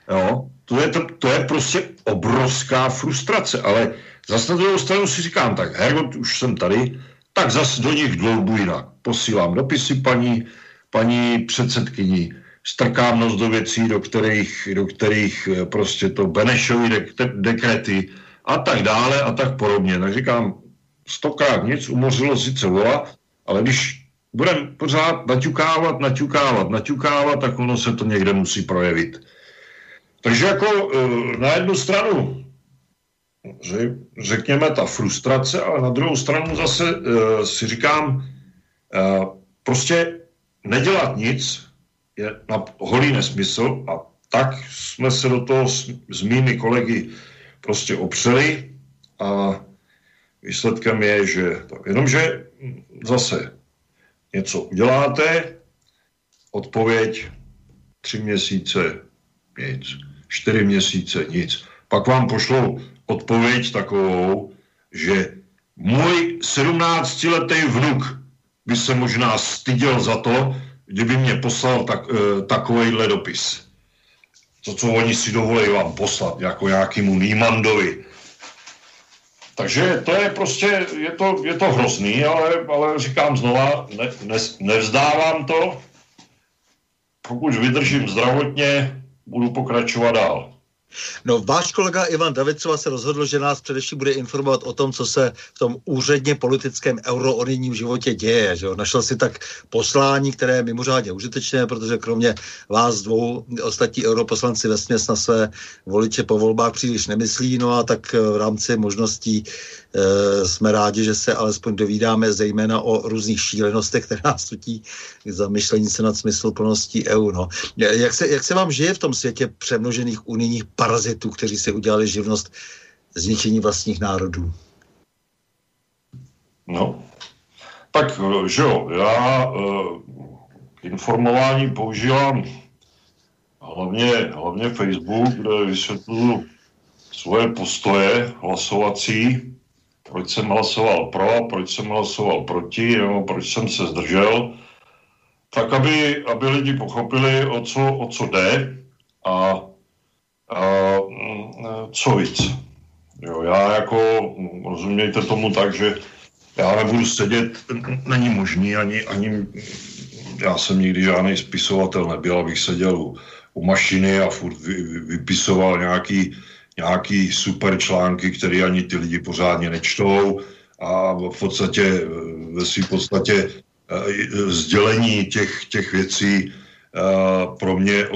jo. To je, to, to je prostě obrovská frustrace, ale zase na druhou stranu si říkám, tak Hergot, už jsem tady, tak zase do nich dloubu jinak. Posílám dopisy paní, paní předsedkyni strkám nos do věcí, do kterých, do kterých eh, prostě to Benešovi de- dekrety a tak dále a tak podobně. Tak říkám, stokrát nic, umořilo sice vola, ale když budeme pořád naťukávat, naťukávat, naťukávat, tak ono se to někde musí projevit. Takže jako eh, na jednu stranu řekněme ta frustrace, ale na druhou stranu zase si říkám, prostě nedělat nic je na holý nesmysl a tak jsme se do toho s, s mými kolegy prostě opřeli a výsledkem je, že to, jenomže zase něco uděláte, odpověď tři měsíce nic, čtyři měsíce nic. Pak vám pošlou odpověď takovou, že můj 17-letý vnuk by se možná styděl za to, kdyby mě poslal tak, e, takovejhle dopis. To, co oni si dovolí vám poslat, jako nějakému Nýmandovi. Takže to je prostě, je to, je to hrozný, ale, ale říkám znova, ne, ne, nevzdávám to. Pokud vydržím zdravotně, budu pokračovat dál. No, váš kolega Ivan Davidcova se rozhodl, že nás především bude informovat o tom, co se v tom úředně politickém euroonijním životě děje. Že Našel si tak poslání, které je mimořádně užitečné, protože kromě vás dvou ostatní europoslanci ve na své voliče po volbách příliš nemyslí, no a tak v rámci možností e, jsme rádi, že se alespoň dovídáme zejména o různých šílenostech, které nás tutí zamyšlení se nad smysluplností EU. No. Jak, se, jak se vám žije v tom světě přemnožených unijních parazitů, kteří si udělali živnost zničení vlastních národů? No, tak, že jo, já k informování používám hlavně, hlavně Facebook, kde vysvětluju svoje postoje hlasovací, proč jsem hlasoval pro, proč jsem hlasoval proti, nebo proč jsem se zdržel, tak aby, aby lidi pochopili, o co, o co jde a Uh, co víc? Jo, já jako, rozumějte tomu tak, že já nebudu sedět, není možný ani, ani já jsem nikdy žádný spisovatel nebyl, abych seděl u, u mašiny a furt vy, vy, vypisoval nějaký, nějaký super články, které ani ty lidi pořádně nečtou a v podstatě ve své podstatě uh, sdělení těch, těch věcí uh, pro mě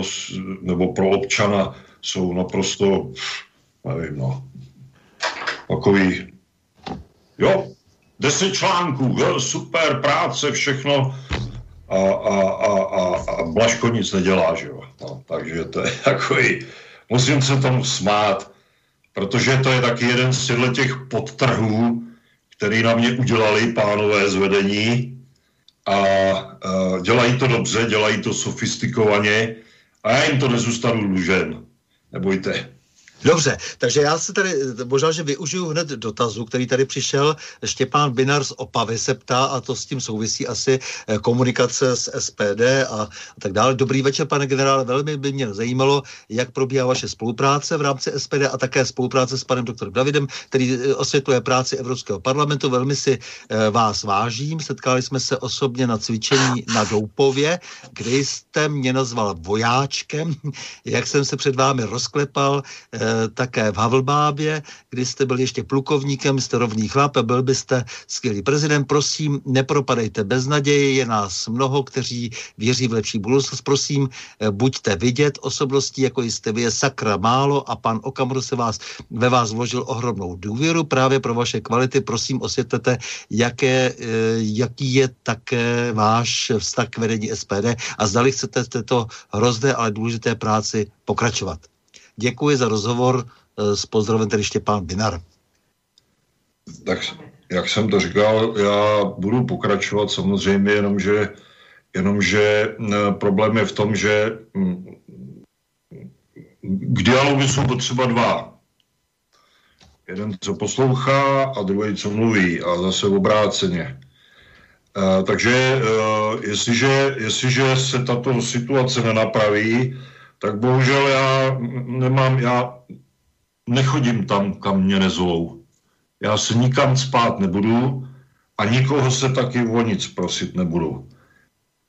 nebo pro občana jsou naprosto, nevím, no, takový, jo, deset článků, jo, super práce, všechno a, a, a, a, a Blaško nic nedělá, že jo. No, takže to je takový, musím se tomu smát, protože to je taky jeden z těch podtrhů, který na mě udělali pánové zvedení a, a dělají to dobře, dělají to sofistikovaně a já jim to nezůstanu dlužen Da bor ikke der. Dobře, takže já se tady možná, že využiju hned dotazu, který tady přišel. Štěpán Binar z Opavy se ptá a to s tím souvisí asi eh, komunikace s SPD a, tak dále. Dobrý večer, pane generále, velmi by mě zajímalo, jak probíhá vaše spolupráce v rámci SPD a také spolupráce s panem doktorem Davidem, který eh, osvětluje práci Evropského parlamentu. Velmi si eh, vás vážím. Setkali jsme se osobně na cvičení na Doupově, kdy jste mě nazval vojáčkem, jak jsem se před vámi rozklepal, také v Havlbábě, kdy jste byl ještě plukovníkem, jste rovný chlap a byl byste skvělý prezident. Prosím, nepropadejte bez naděje, je nás mnoho, kteří věří v lepší budoucnost. Prosím, eh, buďte vidět osobností, jako jste vy, je sakra málo a pan Okamur se vás, ve vás vložil ohromnou důvěru právě pro vaše kvality. Prosím, osvětlete, jaké, eh, jaký je také váš vztah k vedení SPD a zdali chcete v této hrozné, ale důležité práci pokračovat. Děkuji za rozhovor eh, s pozdravem tedy Štěpán Binar. Tak jak jsem to říkal, já budu pokračovat samozřejmě, jenomže, jenomže eh, problém je v tom, že hm, k dialogu jsou potřeba dva. Jeden, co poslouchá a druhý, co mluví a zase obráceně. Uh, takže uh, jestliže, jestliže se tato situace nenapraví, tak bohužel já nemám, já nechodím tam, kam mě nezvou. Já se nikam spát nebudu a nikoho se taky o nic prosit nebudu.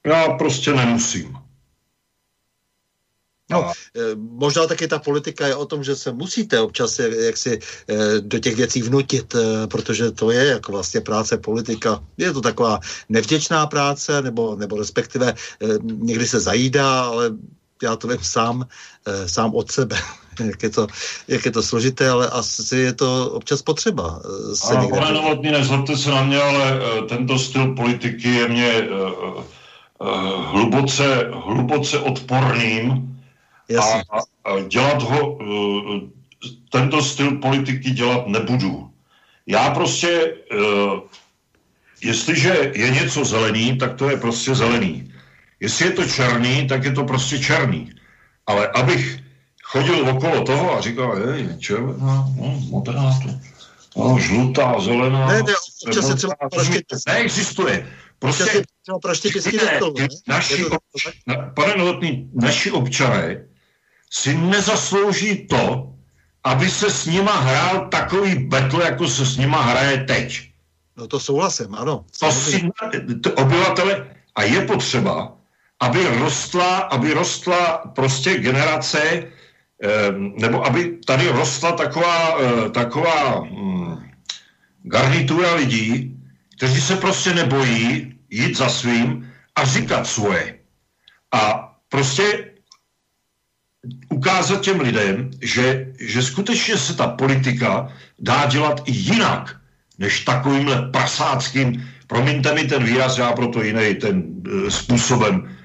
Já prostě nemusím. No, a... Eh, možná taky ta politika je o tom, že se musíte občas jak si eh, do těch věcí vnutit, eh, protože to je jako vlastně práce politika. Je to taková nevděčná práce, nebo, nebo respektive někdy se zajídá, ale já to vím sám, sám od sebe. jak, je to, jak je to složité, ale asi je to občas potřeba. Se ano, pane Novotný, nezlobte se na mě, ale tento styl politiky je mě hluboce, hluboce odporným a, a dělat ho, tento styl politiky dělat nebudu. Já prostě, jestliže je něco zelený, tak to je prostě zelený. Jestli je to černý, tak je to prostě černý. Ale abych chodil okolo toho a říkal, hej, červená, no, modrá, to, no, žlutá, zelená. Ne, ne, občas se třeba Neexistuje. Prostě, ne, naši, na, pane Novotný, naši občané si nezaslouží to, aby se s nima hrál takový betl, jako se s nima hraje teď. No to souhlasím, ano. To si, to obyvatele, a je potřeba, aby rostla, aby rostla prostě generace, eh, nebo aby tady rostla taková, eh, taková hm, garnitura lidí, kteří se prostě nebojí jít za svým a říkat svoje. A prostě ukázat těm lidem, že, že skutečně se ta politika dá dělat i jinak, než takovýmhle prasáckým, promiňte mi ten výraz, já proto jiný ten e, způsobem,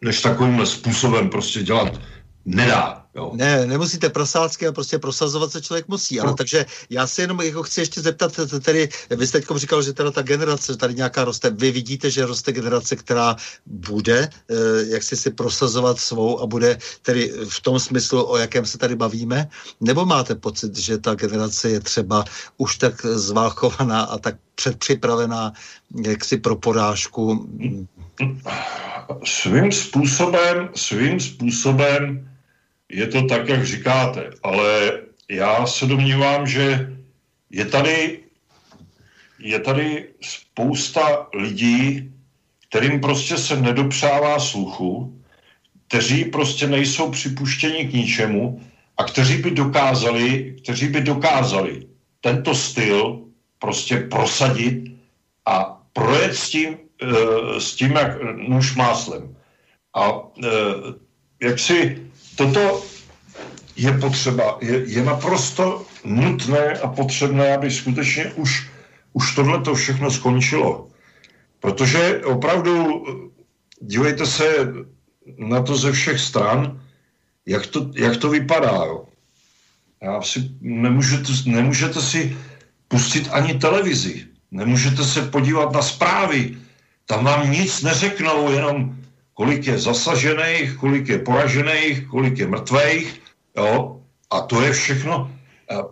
než takovýmhle způsobem prostě dělat nedá. Jo. Ne, nemusíte prosácky a prostě prosazovat se člověk musí. Ano, no. takže já se jenom jako chci ještě zeptat, tedy vy jste říkal, že teda ta generace tady nějaká roste. Vy vidíte, že roste generace, která bude, eh, jak si si prosazovat svou a bude tedy v tom smyslu, o jakém se tady bavíme? Nebo máte pocit, že ta generace je třeba už tak zválkovaná a tak předpřipravená jaksi pro porážku? Svým způsobem, svým způsobem je to tak, jak říkáte, ale já se domnívám, že je tady, je tady spousta lidí, kterým prostě se nedopřává sluchu, kteří prostě nejsou připuštěni k ničemu a kteří by dokázali, kteří by dokázali tento styl prostě prosadit a projet s tím, e, s tím jak nůž máslem. A e, jak si toto je potřeba, je, je naprosto nutné a potřebné, aby skutečně už, už tohle to všechno skončilo. Protože opravdu, dívejte se na to ze všech stran, jak to, jak to vypadá. Jo. Já si, nemůžete, nemůžete si pustit ani televizi, nemůžete se podívat na zprávy, tam vám nic neřeknou, jenom kolik je zasažených, kolik je poražených, kolik je mrtvých, jo, a to je všechno.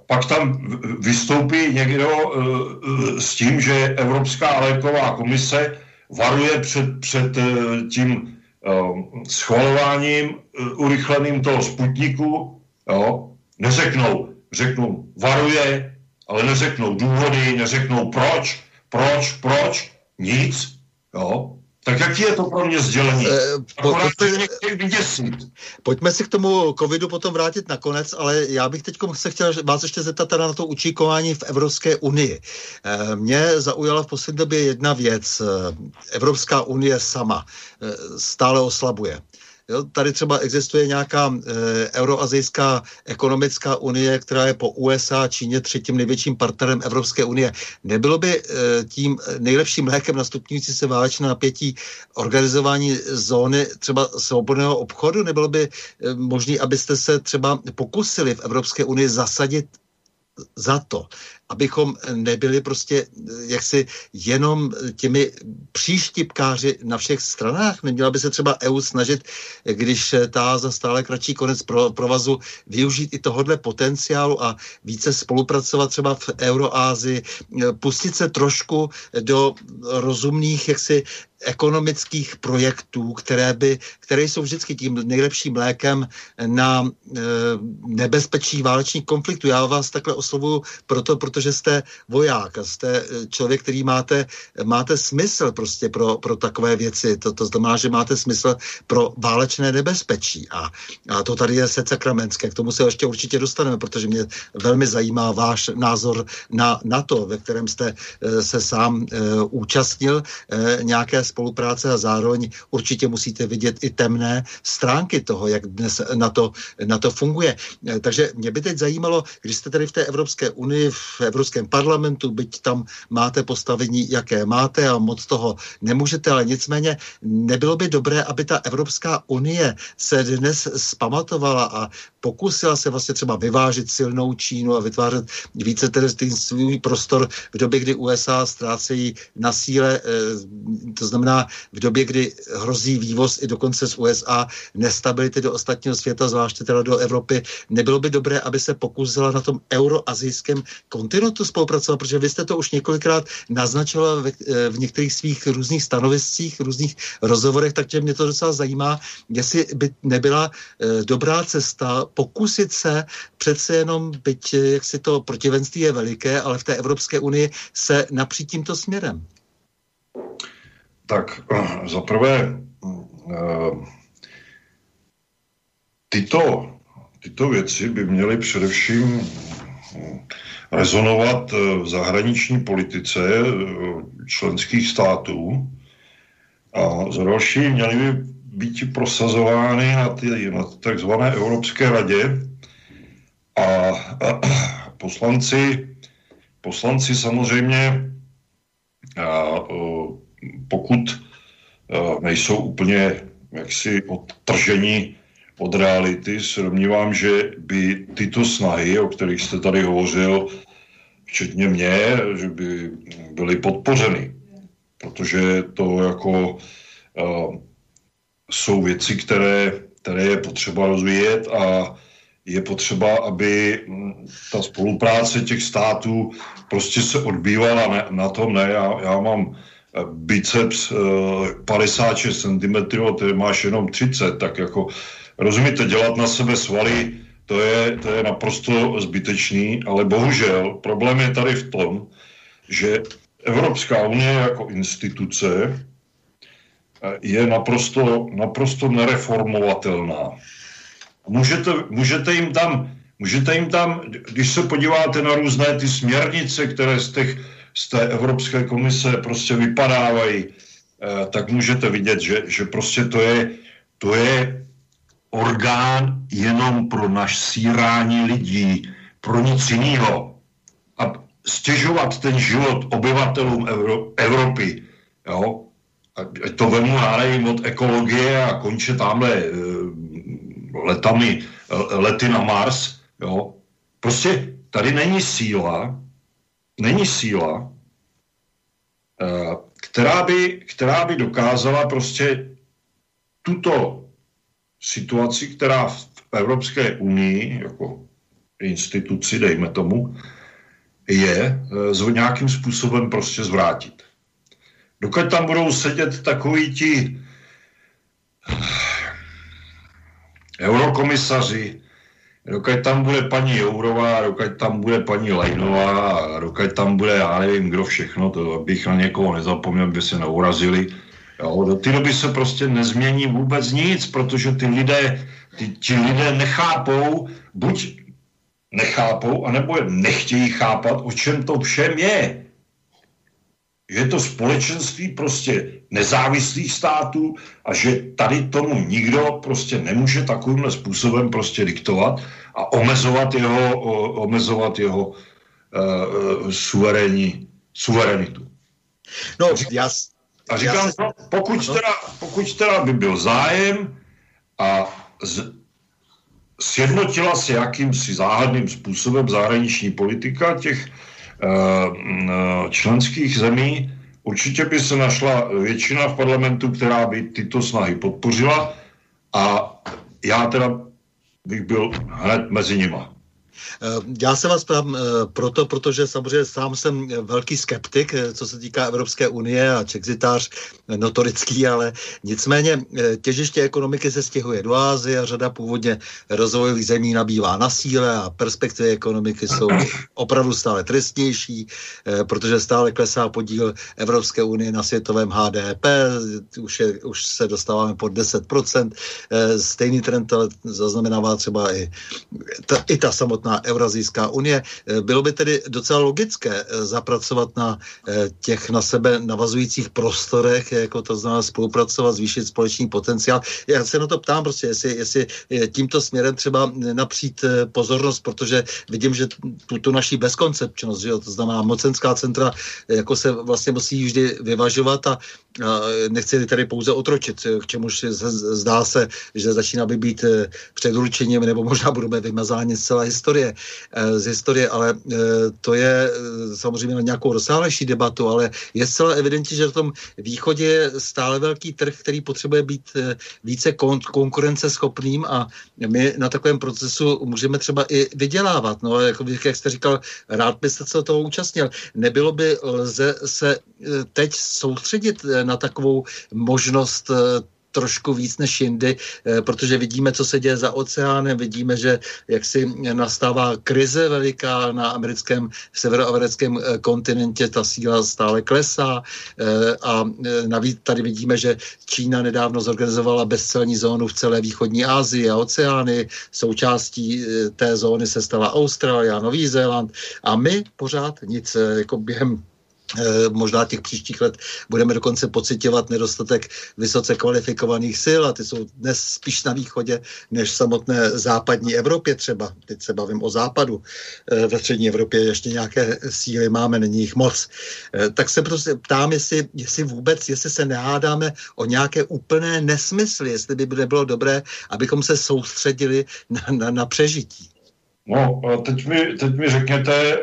Pak tam vystoupí někdo uh, s tím, že Evropská léková komise varuje před, před uh, tím uh, schvalováním urychleným toho sputniku, jo, neřeknou, řeknou varuje, ale neřeknou důvody, neřeknou proč, proč, proč, nic, jo, tak jaký je to pro mě sdělení? Eh, po, pojďme, pojďme se k tomu covidu potom vrátit nakonec, ale já bych teď se chtěl vás ještě zeptat teda na to učíkování v Evropské unii. Eh, mě zaujala v poslední době jedna věc. Eh, Evropská unie sama eh, stále oslabuje. Jo, tady třeba existuje nějaká e, euroazijská ekonomická unie, která je po USA, Číně třetím největším partnerem Evropské unie. Nebylo by e, tím nejlepším lékem na stupňující se válečné napětí organizování zóny třeba svobodného obchodu? Nebylo by e, možné, abyste se třeba pokusili v Evropské unii zasadit za to, abychom nebyli prostě jaksi jenom těmi příštipkáři na všech stranách. Neměla by se třeba EU snažit, když ta za stále kratší konec pro, provazu, využít i tohodle potenciálu a více spolupracovat třeba v Euroázii, pustit se trošku do rozumných jaksi ekonomických projektů, které, by, které jsou vždycky tím nejlepším lékem na e, nebezpečí válečných konfliktů. Já vás takhle oslovuju proto, protože jste voják a jste eh, člověk, který máte, máte smysl prostě pro, pro takové věci. To, to znamená, že máte smysl pro válečné nebezpečí. A, a to tady je se sakramenské. K tomu se ještě určitě dostaneme, protože mě velmi zajímá váš názor na, na to, ve kterém jste e, se sám e, účastnil e, nějaké spolupráce a zároveň určitě musíte vidět i temné stránky toho, jak dnes na to, na to funguje. E, takže mě by teď zajímalo, když jste tady v té Evropské unii, v Evropském parlamentu, byť tam máte postavení, jaké máte a moc toho nemůžete, ale nicméně nebylo by dobré, aby ta Evropská unie se dnes zpamatovala a pokusila se vlastně třeba vyvážit silnou Čínu a vytvářet více tedy svůj prostor v době, kdy USA ztrácejí na síle, eh, to znamená v době, kdy hrozí vývoz i dokonce z USA nestability do ostatního světa, zvláště teda do Evropy. Nebylo by dobré, aby se pokusila na tom euroazijském kontinentu spolupracovat, protože vy jste to už několikrát naznačila v, eh, v některých svých různých stanoviscích, různých rozhovorech, takže mě to docela zajímá, jestli by nebyla e, dobrá cesta pokusit se přece jenom, byť jak si to protivenství je veliké, ale v té Evropské unii se napřít tímto směrem. Tak eh, za prvé, eh, tyto, tyto věci by měly především eh, rezonovat v zahraniční politice členských států a za další měly by být prosazovány na, ty, na takzvané Evropské radě a, a poslanci, poslanci samozřejmě a, pokud eh, nejsou úplně jaksi odtrženi od reality, se domnívám, že by tyto snahy, o kterých jste tady hovořil, včetně mě, že by byly podpořeny. Protože to jako uh, jsou věci, které, které je potřeba rozvíjet a je potřeba, aby hm, ta spolupráce těch států prostě se odbývala ne, na tom, ne, já, já mám biceps 56 cm, ty máš jenom 30, tak jako rozumíte, dělat na sebe svaly, to je, to je naprosto zbytečný, ale bohužel problém je tady v tom, že Evropská unie jako instituce eh, je naprosto, naprosto nereformovatelná. Můžete, můžete, jim tam, můžete jim tam, když se podíváte na různé ty směrnice, které z těch z té Evropské komise prostě vypadávají, eh, tak můžete vidět, že, že prostě to je, to je orgán jenom pro naš sírání lidí, pro nic jiného. A stěžovat ten život obyvatelům Evro, Evropy, jo, a to vemu, já nevím, od ekologie a konče tamhle e, letami, lety na Mars, jo. Prostě tady není síla, není síla, eh, která by, která by dokázala prostě tuto situaci, která v Evropské unii, jako instituci, dejme tomu, je eh, nějakým způsobem prostě zvrátit. Dokud tam budou sedět takoví ti eh, eurokomisaři, dokud tam bude paní Jourová, dokud tam bude paní Lejnová, dokud tam bude, já nevím, kdo všechno, to bych na někoho nezapomněl, by se neurazili. Jo, do té doby se prostě nezmění vůbec nic, protože ty lidé, ty, ti lidé nechápou, buď nechápou, anebo nechtějí chápat, o čem to všem je že je to společenství prostě nezávislých států a že tady tomu nikdo prostě nemůže takovýmhle způsobem prostě diktovat a omezovat jeho, omezovat jeho uh, suverénní, suverenitu. No, já, a říkám, já, pokud, teda, pokud teda by byl zájem a z, sjednotila se jakýmsi záhadným způsobem zahraniční politika těch členských zemí, určitě by se našla většina v parlamentu, která by tyto snahy podpořila a já teda bych byl hned mezi nima. Eh, já se vás ptám eh, proto, protože samozřejmě sám jsem velký skeptik, eh, co se týká Evropské unie a čexitář notorický, ale nicméně těžiště ekonomiky se stěhuje do Ázie a řada původně rozvojových zemí nabývá na síle a perspektivy ekonomiky jsou opravdu stále tristnější, protože stále klesá podíl Evropské unie na světovém HDP, už, je, už se dostáváme pod 10%, stejný trend zaznamenává třeba i ta, i ta samotná Eurazijská unie. Eh, bylo by tedy docela logické eh, zapracovat na eh, těch na sebe navazujících prostorech, jako to znamená spolupracovat, zvýšit společný potenciál. Já se na to ptám prostě, jestli, jestli tímto směrem třeba napřít pozornost, protože vidím, že tu, tu naší bezkoncepčnost, že jo, to znamená mocenská centra, jako se vlastně musí vždy vyvažovat a nechci tady pouze otročit, k čemuž zdá se, že začíná by být předurčením, nebo možná budeme vymazáni z celé historie, eh, z historie, ale eh, to je eh, samozřejmě na nějakou rozsáhlejší debatu, ale je zcela evidentní, že v tom východě je stále velký trh, který potřebuje být více kon- konkurenceschopným a my na takovém procesu můžeme třeba i vydělávat. No, jako, jak jste říkal, rád byste se toho účastnil. Nebylo by lze se teď soustředit na takovou možnost trošku víc než jindy, eh, protože vidíme, co se děje za oceánem, vidíme, že jaksi nastává krize veliká na americkém, severoamerickém eh, kontinentě, ta síla stále klesá eh, a navíc tady vidíme, že Čína nedávno zorganizovala bezcelní zónu v celé východní Asii a oceány, součástí té zóny se stala Austrálie a Nový Zéland. A my pořád nic, jako během možná těch příštích let budeme dokonce pocitovat nedostatek vysoce kvalifikovaných sil a ty jsou dnes spíš na východě než v samotné západní Evropě třeba. Teď se bavím o západu. Eh, ve střední Evropě ještě nějaké síly máme, není jich moc. Eh, tak se prostě ptám, jestli, jestli vůbec, jestli se nehádáme o nějaké úplné nesmysly, jestli by nebylo dobré, abychom se soustředili na, na, na přežití. No, teď mi, teď mi řekněte,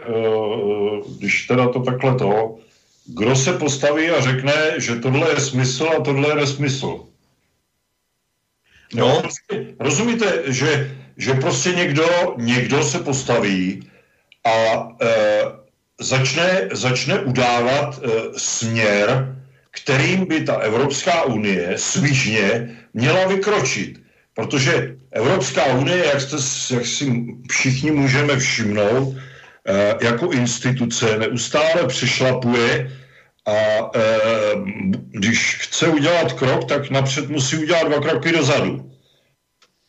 když teda to takhle to, kdo se postaví a řekne, že tohle je smysl a tohle je nesmysl. No. Rozumíte, že, že prostě někdo, někdo se postaví a e, začne, začne udávat e, směr, kterým by ta Evropská unie svížně měla vykročit. Protože Evropská unie, jak, jste, jak si všichni můžeme všimnout, eh, jako instituce neustále přešlapuje a eh, když chce udělat krok, tak napřed musí udělat dva kroky dozadu.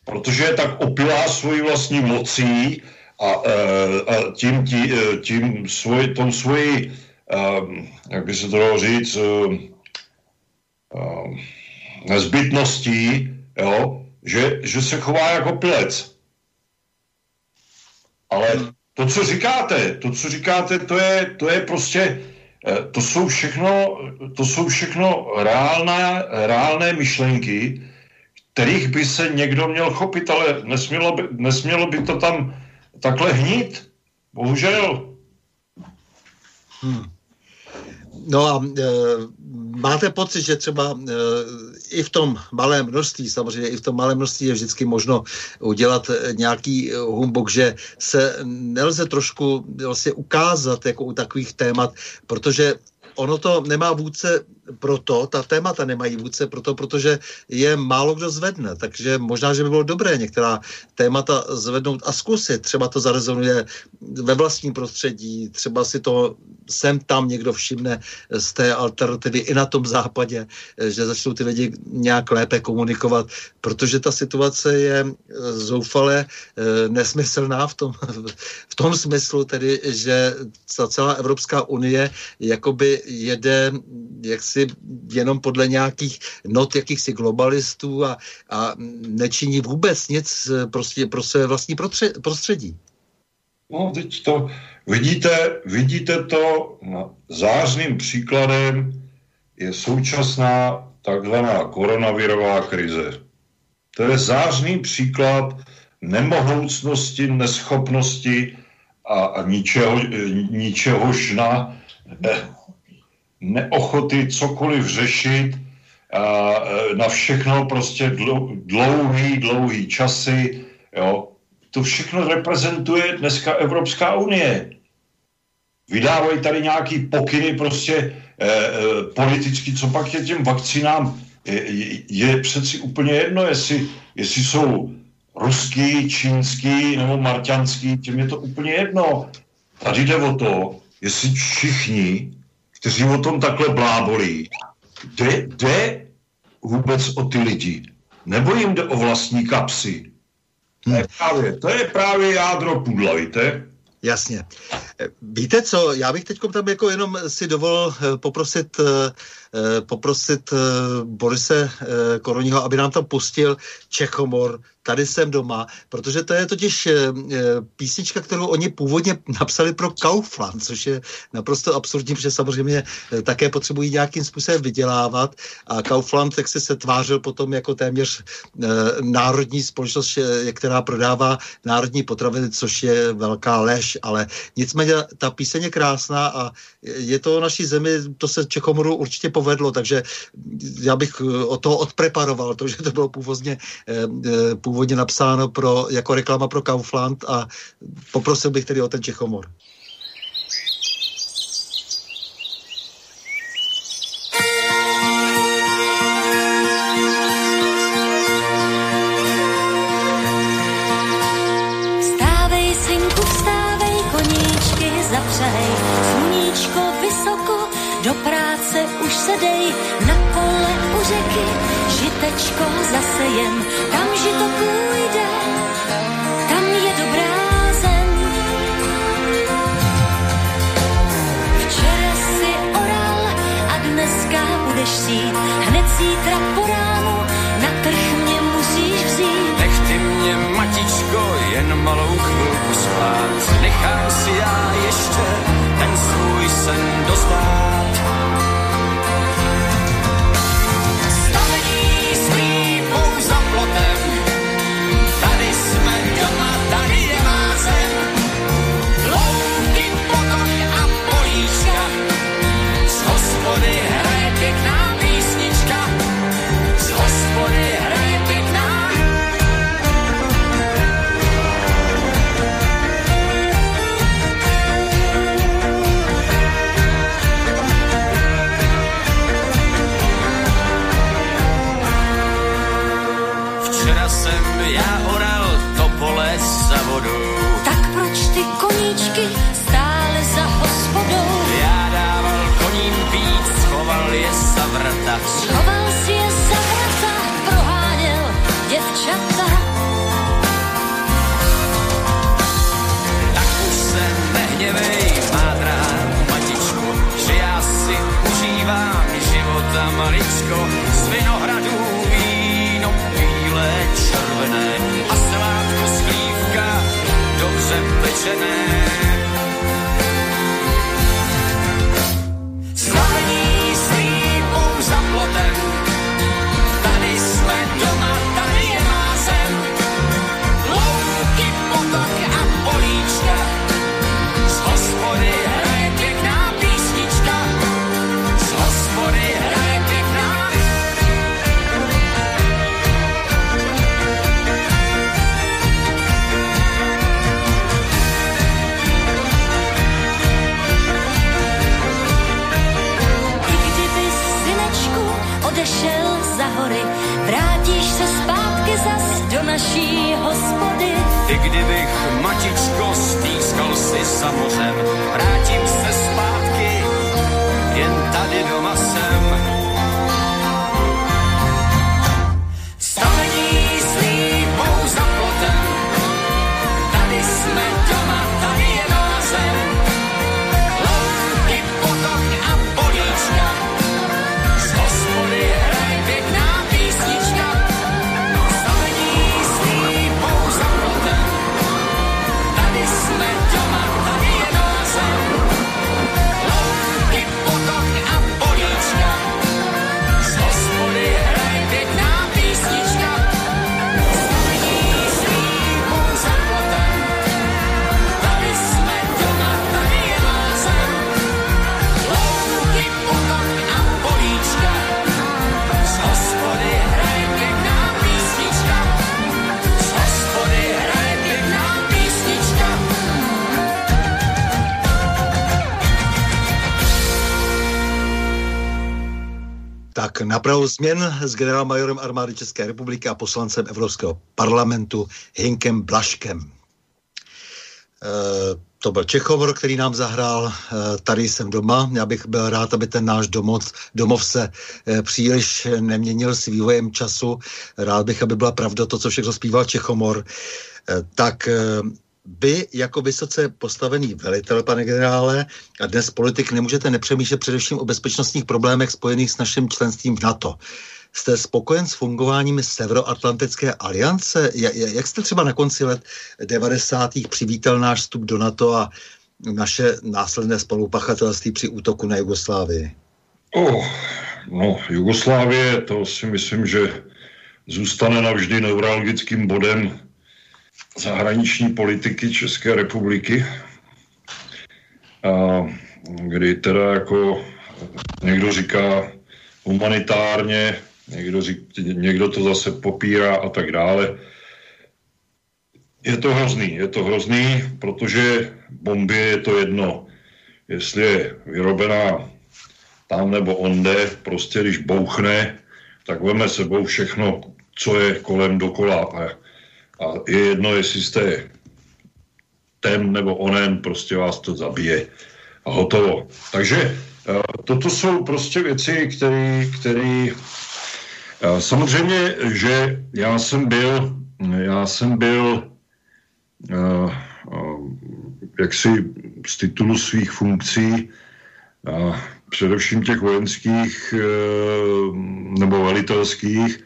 Protože je tak opilá svojí vlastní mocí a, eh, a tím, tí, tím svoj, tou svojí, jak by se to dalo říct, nezbytností, jo, že, že se chová jako pilec. Ale hmm. to, co říkáte, to, co říkáte, to je, to je prostě, eh, to jsou všechno, to jsou všechno reálné, reálné myšlenky, kterých by se někdo měl chopit, ale nesmělo by, nesmělo by to tam takhle hnít. Bohužel. Hmm. No a e, máte pocit, že třeba e, i v tom malém množství, samozřejmě i v tom malém množství je vždycky možno udělat e, nějaký humbok, že se nelze trošku vlastně ukázat jako u takových témat, protože ono to nemá vůdce proto, ta témata nemají vůdce proto, protože je málo kdo zvedne. Takže možná, že by bylo dobré některá témata zvednout a zkusit. Třeba to zarezonuje ve vlastním prostředí, třeba si to sem tam někdo všimne z té alternativy i na tom západě, že začnou ty lidi nějak lépe komunikovat, protože ta situace je zoufale eh, nesmyslná v tom, v tom smyslu tedy, že ta celá Evropská unie jakoby jede jak si jenom podle nějakých not jakýchsi globalistů a, a nečiní vůbec nic prostě pro své vlastní prostředí. No, teď to, vidíte, vidíte to zářným příkladem je současná takzvaná koronavirová krize. To je zářný příklad nemohoucnosti, neschopnosti a, a ničeho, ničehož na, neochoty cokoliv řešit, a, e, na všechno prostě dlouhý, dlouhý časy, jo. to všechno reprezentuje dneska Evropská unie. Vydávají tady nějaký pokyny prostě eh, politicky, co pak je těm vakcinám, je, je přeci úplně jedno, jestli, jestli jsou ruský, čínský nebo marťanský, těm je to úplně jedno. Tady jde o to, jestli všichni, kteří o tom takhle blábolí, jde, jde vůbec o ty lidi, nebo jim jde o vlastní kapsy. To je právě, to je právě jádro pudla, víte? Jasně. Víte co, já bych teď tam jako jenom si dovolil eh, poprosit Eh, poprosit eh, Borise eh, Koroního, aby nám tam pustil Čechomor, tady jsem doma, protože to je totiž písnička, kterou oni původně napsali pro Kaufland, což je naprosto absurdní, protože samozřejmě také potřebují nějakým způsobem vydělávat. A Kaufland tak se se tvářil potom jako téměř národní společnost, která prodává národní potraviny, což je velká lež, ale nicméně ta píseň je krásná a je to naší zemi, to se Čechomoru určitě povedlo povedlo, takže já bych eh, o toho odpreparoval, to, že to bylo původně, eh, eh, původně napsáno pro, jako reklama pro Kaufland a poprosil bych tedy o ten Čechomor. Na pravou změn s generálmajorem armády České republiky a poslancem Evropského parlamentu Hinkem Blaškem. E, to byl Čechovor, který nám zahrál. E, tady jsem doma. Já bych byl rád, aby ten náš domov, domov se e, příliš neměnil s vývojem času. Rád bych, aby byla pravda to, co všechno zpíval Čechomor. Tak vy jako vysoce postavený velitel, pane generále, a dnes politik nemůžete nepřemýšlet především o bezpečnostních problémech spojených s naším členstvím v NATO. Jste spokojen s fungováním Severoatlantické aliance? Jak jste třeba na konci let 90. přivítal náš vstup do NATO a naše následné spolupachatelství při útoku na Jugoslávii? Oh, no, Jugoslávie, to si myslím, že zůstane navždy neurologickým bodem zahraniční politiky České republiky, a kdy teda jako někdo říká humanitárně, někdo, řík, někdo to zase popírá a tak dále. Je to hrozný, je to hrozný, protože bomby je to jedno, jestli je vyrobená tam nebo onde, prostě když bouchne, tak veme sebou všechno, co je kolem dokola. A a je jedno, jestli jste ten nebo onen, prostě vás to zabije a hotovo. Takže eh, toto jsou prostě věci, které, které eh, samozřejmě, že já jsem byl, já jsem byl uh, jaksi z titulu svých funkcí, především těch vojenských nebo velitelských,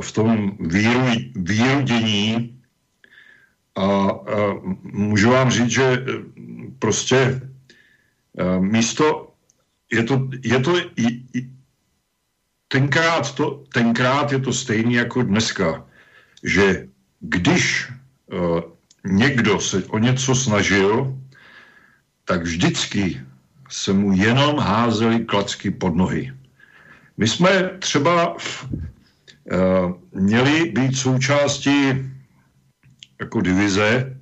v tom víru, vírudění a, a můžu vám říct, že e, prostě e, místo, je to, je to tenkrát, to, tenkrát je to stejný jako dneska, že když uh, někdo se o něco snažil, tak vždycky se mu jenom házely klacky pod nohy. My jsme třeba v, Eh, měly být součástí jako divize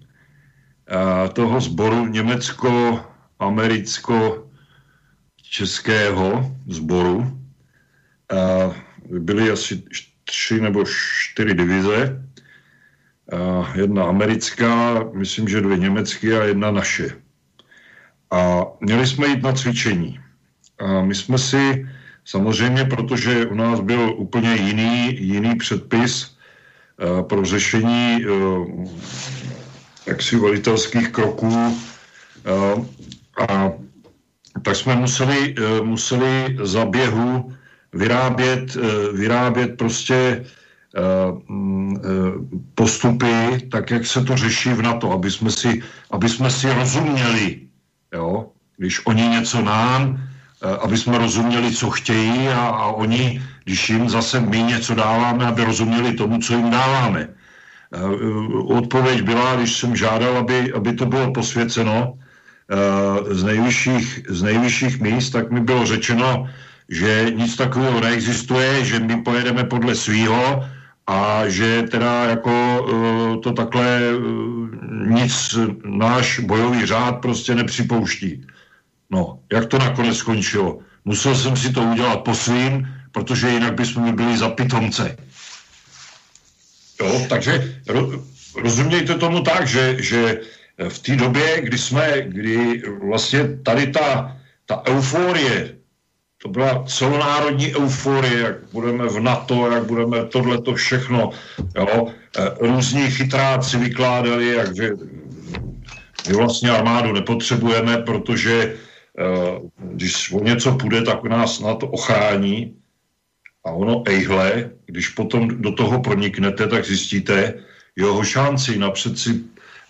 eh, toho sboru německo-americko-českého sboru. Eh, byly asi tři nebo čtyři divize. Jedna americká, myslím, že dvě německé a jedna naše. A měli jsme jít na cvičení. A my jsme si Samozřejmě, protože u nás byl úplně jiný, jiný předpis uh, pro řešení uh, jaksi velitelských kroků uh, a tak jsme museli, museli za běhu vyrábět, vyrábět prostě postupy, tak jak se to řeší v NATO, aby jsme si, aby jsme si rozuměli. Jo? Když oni něco nám, Eh, aby jsme rozuměli, co chtějí a, a oni, když jim zase my něco dáváme, aby rozuměli tomu, co jim dáváme. Eh, odpověď byla, když jsem žádal, aby, aby to bylo posvěceno eh, z nejvyšších, z nejvyšších míst, tak mi bylo řečeno, že nic takového neexistuje, že my pojedeme podle svýho a že teda jako to takhle nic náš bojový řád prostě nepřipouští. No, jak to nakonec skončilo? Musel jsem si to udělat po svým, protože jinak bychom byli za pitomce. Jo, takže ro, rozumějte tomu tak, že, že v té době, kdy jsme, kdy vlastně tady ta, ta euforie, to byla celonárodní euforie, jak budeme v NATO, jak budeme tohleto všechno, jo, e, různí chytráci vykládali, jak že my vlastně armádu nepotřebujeme, protože Eh, když o něco půjde, tak nás na to ochrání a ono ejhle, když potom do toho proniknete, tak zjistíte jeho šanci, napřed si,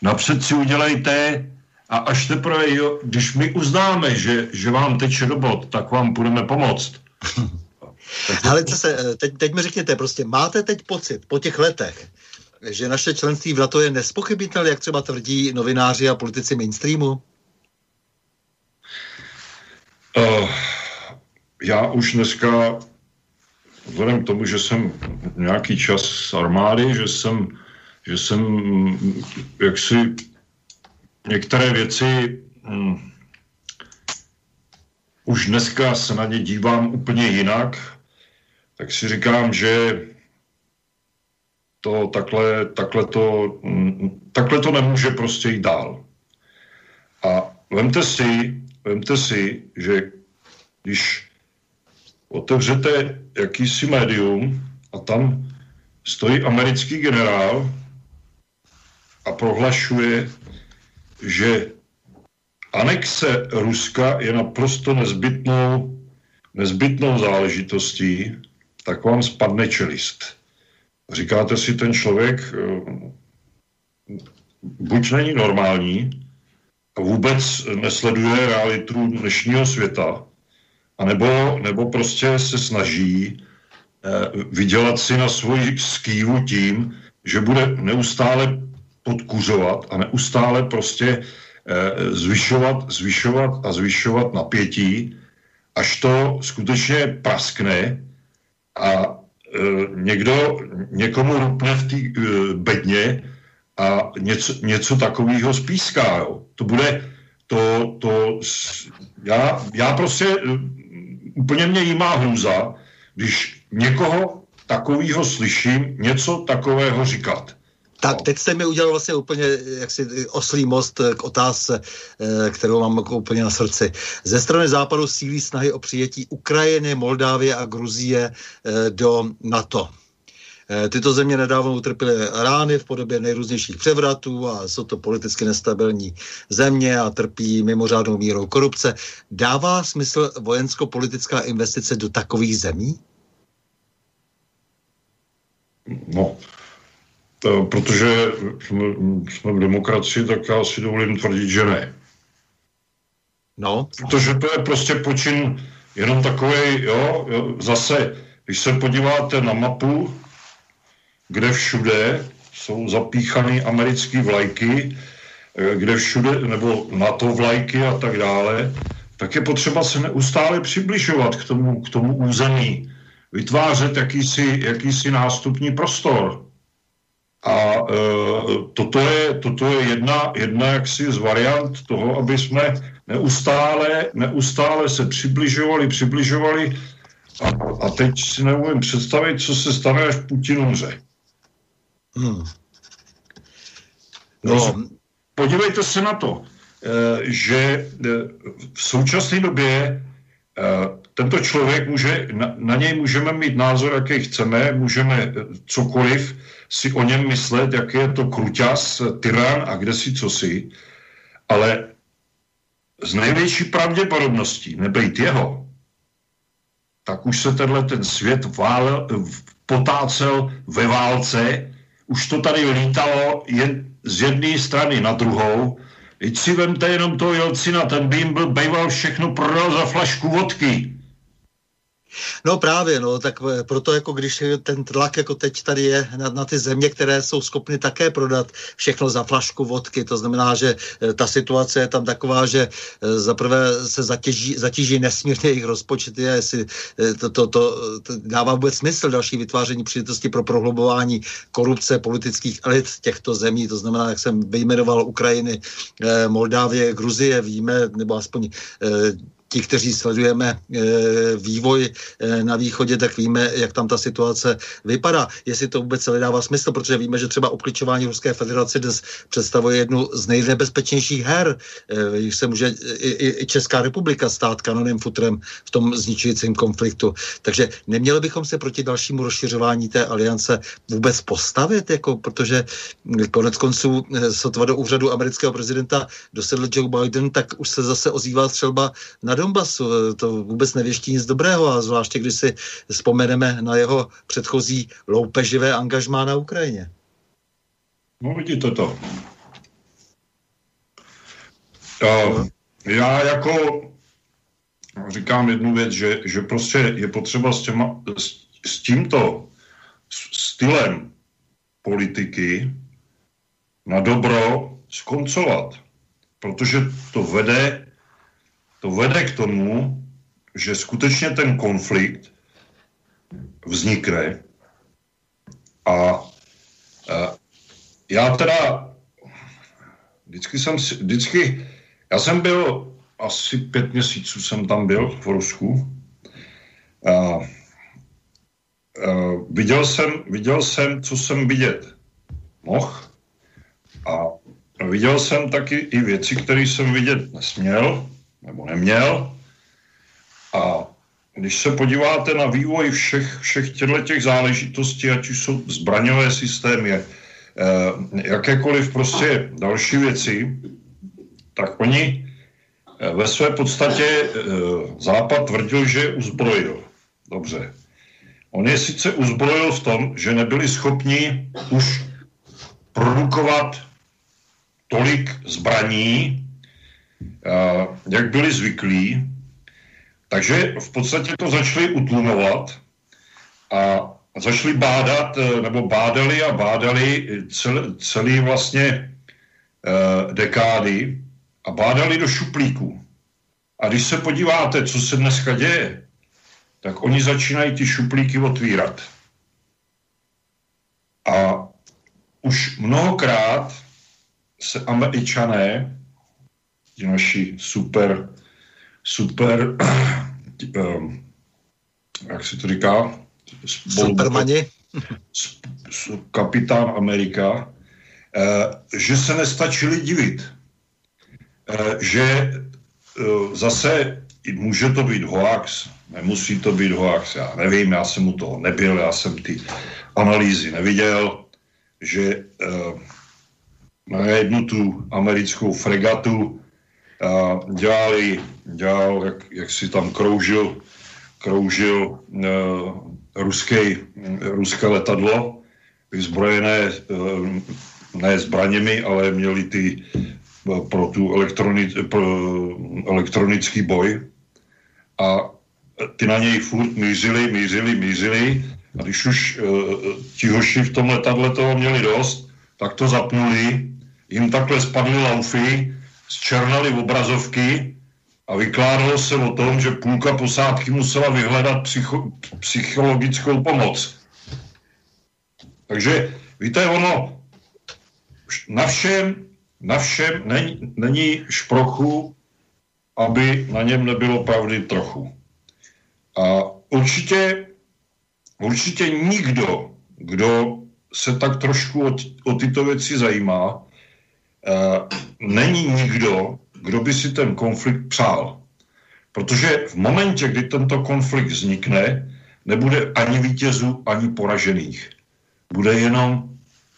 napřed si udělejte a až teprve, jo, když my uznáme, že, že vám teče do bod, tak vám budeme pomoct. Ale se, eh, teď, teď mi řekněte, prostě máte teď pocit po těch letech, že naše členství v NATO je nespochybnitelné, jak třeba tvrdí novináři a politici mainstreamu? Uh, já už dneska, vzhledem k tomu, že jsem nějaký čas z armády, že jsem, že jsem jaksi některé věci um, už dneska se na ně dívám úplně jinak. tak si říkám, že to takhle, takhle, to, mm, takhle to nemůže prostě jít dál. A vemte si, vemte si, že když otevřete jakýsi médium a tam stojí americký generál a prohlašuje, že anexe Ruska je naprosto nezbytnou, nezbytnou záležitostí, tak vám spadne čelist. Říkáte si, ten člověk eh, buď není normální vůbec nesleduje realitu dnešního světa, anebo, nebo prostě se snaží eh, vydělat si na svoji skývu tím, že bude neustále podkuřovat a neustále prostě eh, zvyšovat, zvyšovat a zvyšovat napětí, až to skutečně praskne a Eh, někdo někomu rupne v té bedně a něco, něco takového spíská. Jo. To bude, to, to, já, já prostě, uh, úplně mě jí má hrůza, když někoho takového slyším něco takového říkat. Tak teď jste mi udělal vlastně úplně jaksi oslý most k otázce, eh, kterou mám jako úplně na srdci. Ze strany západu sílí snahy o přijetí Ukrajiny, Moldávie a Gruzie eh, do NATO. Eh, tyto země nedávno utrpěly rány v podobě nejrůznějších převratů a jsou to politicky nestabilní země a trpí mimořádnou mírou korupce. Dává smysl vojensko-politická investice do takových zemí? No, to, protože jsme, jsme v demokracii, tak já si dovolím tvrdit, že ne. No. Protože to je prostě počin jenom takový, jo, jo, zase, když se podíváte na mapu, kde všude jsou zapíchané americké vlajky, eh, kde všude, nebo NATO vlajky a tak dále, tak je potřeba se neustále přibližovat k tomu, k tomu území, vytvářet jakýsi, jakýsi nástupní prostor. A e, toto je, toto je jedna, jedna jaksi z variant toho, aby jsme neustále, neustále se přibližovali, přibližovali a, a teď si neumím představit, co se stane, až Putin umře. Hmm. No. Podívejte se na to, e, že e, v současné době e, tento člověk může, na, na něj můžeme mít názor, jaký chceme, můžeme cokoliv, si o něm myslet, jak je to kruťas, tyran a kde si co si, ale z největší pravděpodobností nebejt jeho, tak už se tenhle ten svět vál, potácel ve válce, už to tady lítalo jen z jedné strany na druhou. Teď si vemte jenom toho Jelcina, ten by jim byl bejval všechno prodal za flašku vodky. No právě, no, tak eh, proto jako když ten tlak jako teď tady je na, na ty země, které jsou schopny také prodat všechno za flašku vodky, to znamená, že eh, ta situace je tam taková, že eh, zaprvé se zatěží, zatíží nesmírně jejich rozpočet, je, jestli to, to, to, to dává vůbec smysl další vytváření příležitosti pro prohlubování korupce politických elit těchto zemí, to znamená, jak jsem vyjmenoval Ukrajiny, Moldávie, Gruzie, víme, nebo aspoň ti, kteří sledujeme e, vývoj e, na východě, tak víme, jak tam ta situace vypadá. Jestli to vůbec celé dává smysl, protože víme, že třeba obklíčování Ruské federace dnes představuje jednu z nejnebezpečnějších her. E, se může i, i Česká republika stát kanoným futrem v tom zničujícím konfliktu. Takže neměli bychom se proti dalšímu rozšiřování té aliance vůbec postavit, jako, protože konec konců sotva do úřadu amerického prezidenta dosedl Joe Biden, tak už se zase ozývá třeba na Donbasu. To vůbec nevěští nic dobrého a zvláště, když si vzpomeneme na jeho předchozí loupeživé angažmá na Ukrajině. No vidíte to. Uh, já jako říkám jednu věc, že, že prostě je potřeba s, těma, s, s tímto stylem politiky na dobro skoncovat, protože to vede to vede k tomu, že skutečně ten konflikt vznikne a, a já teda vždycky jsem, vždycky, já jsem byl asi pět měsíců jsem tam byl v Rusku a uh, viděl, jsem, viděl jsem, co jsem vidět mohl a viděl jsem taky i věci, které jsem vidět nesměl nebo neměl a když se podíváte na vývoj všech, všech těchto těch záležitostí, ať už jsou zbraňové systémy, eh, jakékoliv prostě další věci, tak oni eh, ve své podstatě eh, Západ tvrdil, že uzbrojil. Dobře. On je sice uzbrojil v tom, že nebyli schopni už produkovat tolik zbraní, jak byli zvyklí, takže v podstatě to začali utlumovat a začali bádat, eh, nebo bádali a bádali cel, celý vlastně eh, dekády a bádali do šuplíku. A když se podíváte, co se dneska děje, tak oni začínají ty šuplíky otvírat. A už mnohokrát se američané, ti naši super super, um, jak se to říká? Supermani. Kapitán Amerika, uh, že se nestačili divit. Uh, že uh, zase může to být hoax, nemusí to být hoax, já nevím, já jsem u toho nebyl, já jsem ty analýzy neviděl, že na jednu tu americkou fregatu a dělali, dělal, jak, jak si tam kroužil, kroužil uh, ruské letadlo, vyzbrojené uh, ne zbraněmi, ale měli ty uh, pro tu elektroni, pro elektronický boj. A ty na něj furt mířili, mířili, mířili. A když už uh, ti hoši v tom letadle toho měli dost, tak to zapnuli, jim takhle spadly laufy zčernali obrazovky a vykládalo se o tom, že půlka posádky musela vyhledat psycho, psychologickou pomoc. Takže víte, ono na všem, na všem není, není šprochu, aby na něm nebylo pravdy trochu. A určitě, určitě nikdo, kdo se tak trošku o, o tyto věci zajímá, není nikdo, kdo by si ten konflikt přál. Protože v momentě, kdy tento konflikt vznikne, nebude ani vítězů, ani poražených. Bude jenom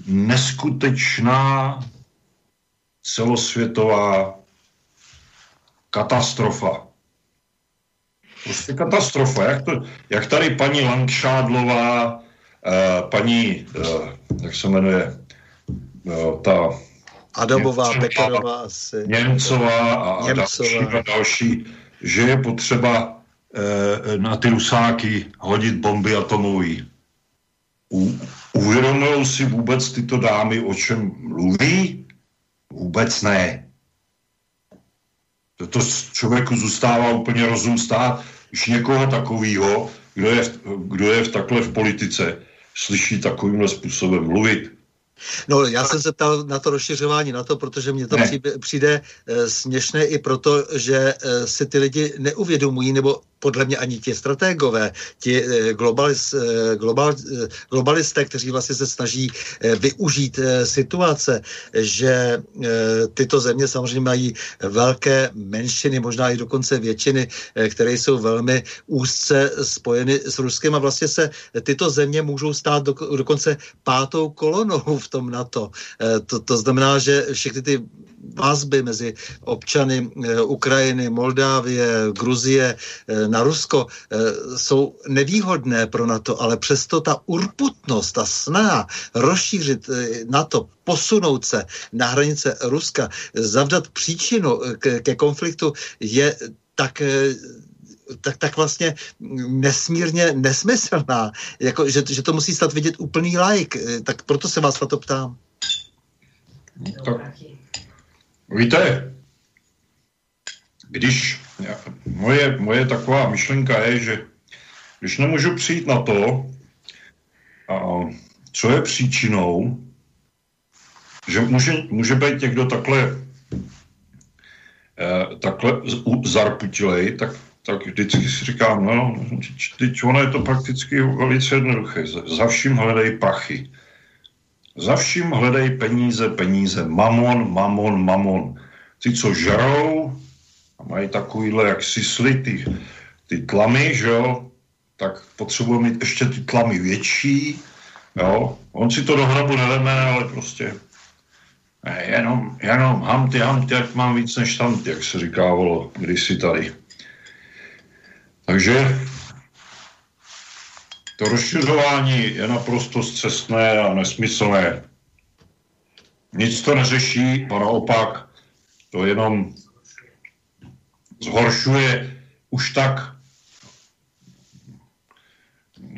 neskutečná celosvětová katastrofa. Prostě katastrofa. Jak, to, jak tady paní Langšádlová, eh, paní, eh, jak se jmenuje, eh, ta Adamová, Pekarová asi. Němcová a Němcová. další, a další, že je potřeba eh, na ty rusáky hodit bomby atomové. uvědomují si vůbec tyto dámy, o čem mluví? Vůbec ne. To člověku zůstává úplně rozum stát, když někoho takového, kdo je, kdo je v takhle v politice, slyší takovýmhle způsobem mluvit. No, já jsem se ptal na to rozšiřování, na to, protože mně to přijde, přijde e, směšné i proto, že e, si ty lidi neuvědomují, nebo podle mě ani ti strategové, ti eh, globalis, eh, global, eh, globalisté, kteří vlastně se snaží využít situace, že tyto země samozřejmě mají velké menšiny, možná i dokonce většiny, které jsou velmi úzce spojeny s Ruskem a vlastně se tyto země můžou stát do, dokonce pátou kolonou v tom NATO. To, to znamená, že všechny ty vazby mezi občany eh, Ukrajiny, Moldávie, Gruzie eh, na Rusko eh, jsou nevýhodné pro NATO, ale přesto ta urputnost, ta snaha rozšířit NATO, posunout se na hranice Ruska, zavdat příčinu ke, konfliktu je tak tak, tak vlastně nesmírně nesmyslná, jako, že, že to musí stát vidět úplný like, tak proto se vás na to ptám. Tak, Víte, když moje, moje taková myšlenka je, že když nemůžu přijít na to, a co je příčinou, že může, může být někdo takhle, eh, takhle zarputilej, tak tak vždycky si říkám, no, teď ono je to prakticky velice jednoduché. Za vším hledej prachy. Za vším hledej peníze, peníze. Mamon, mamon, mamon. Ty, co žerou a mají takovýhle jak sisly, ty, ty tlamy, že jo, tak potřebují mít ještě ty tlamy větší, jo. On si to do hrabu neveme, ale prostě ne, jenom, jenom hamty, hamty, jak mám víc než tamty, jak se říkávalo kdysi tady. Takže to rozšiřování je naprosto zcestné a nesmyslné. Nic to neřeší a naopak to jenom zhoršuje už tak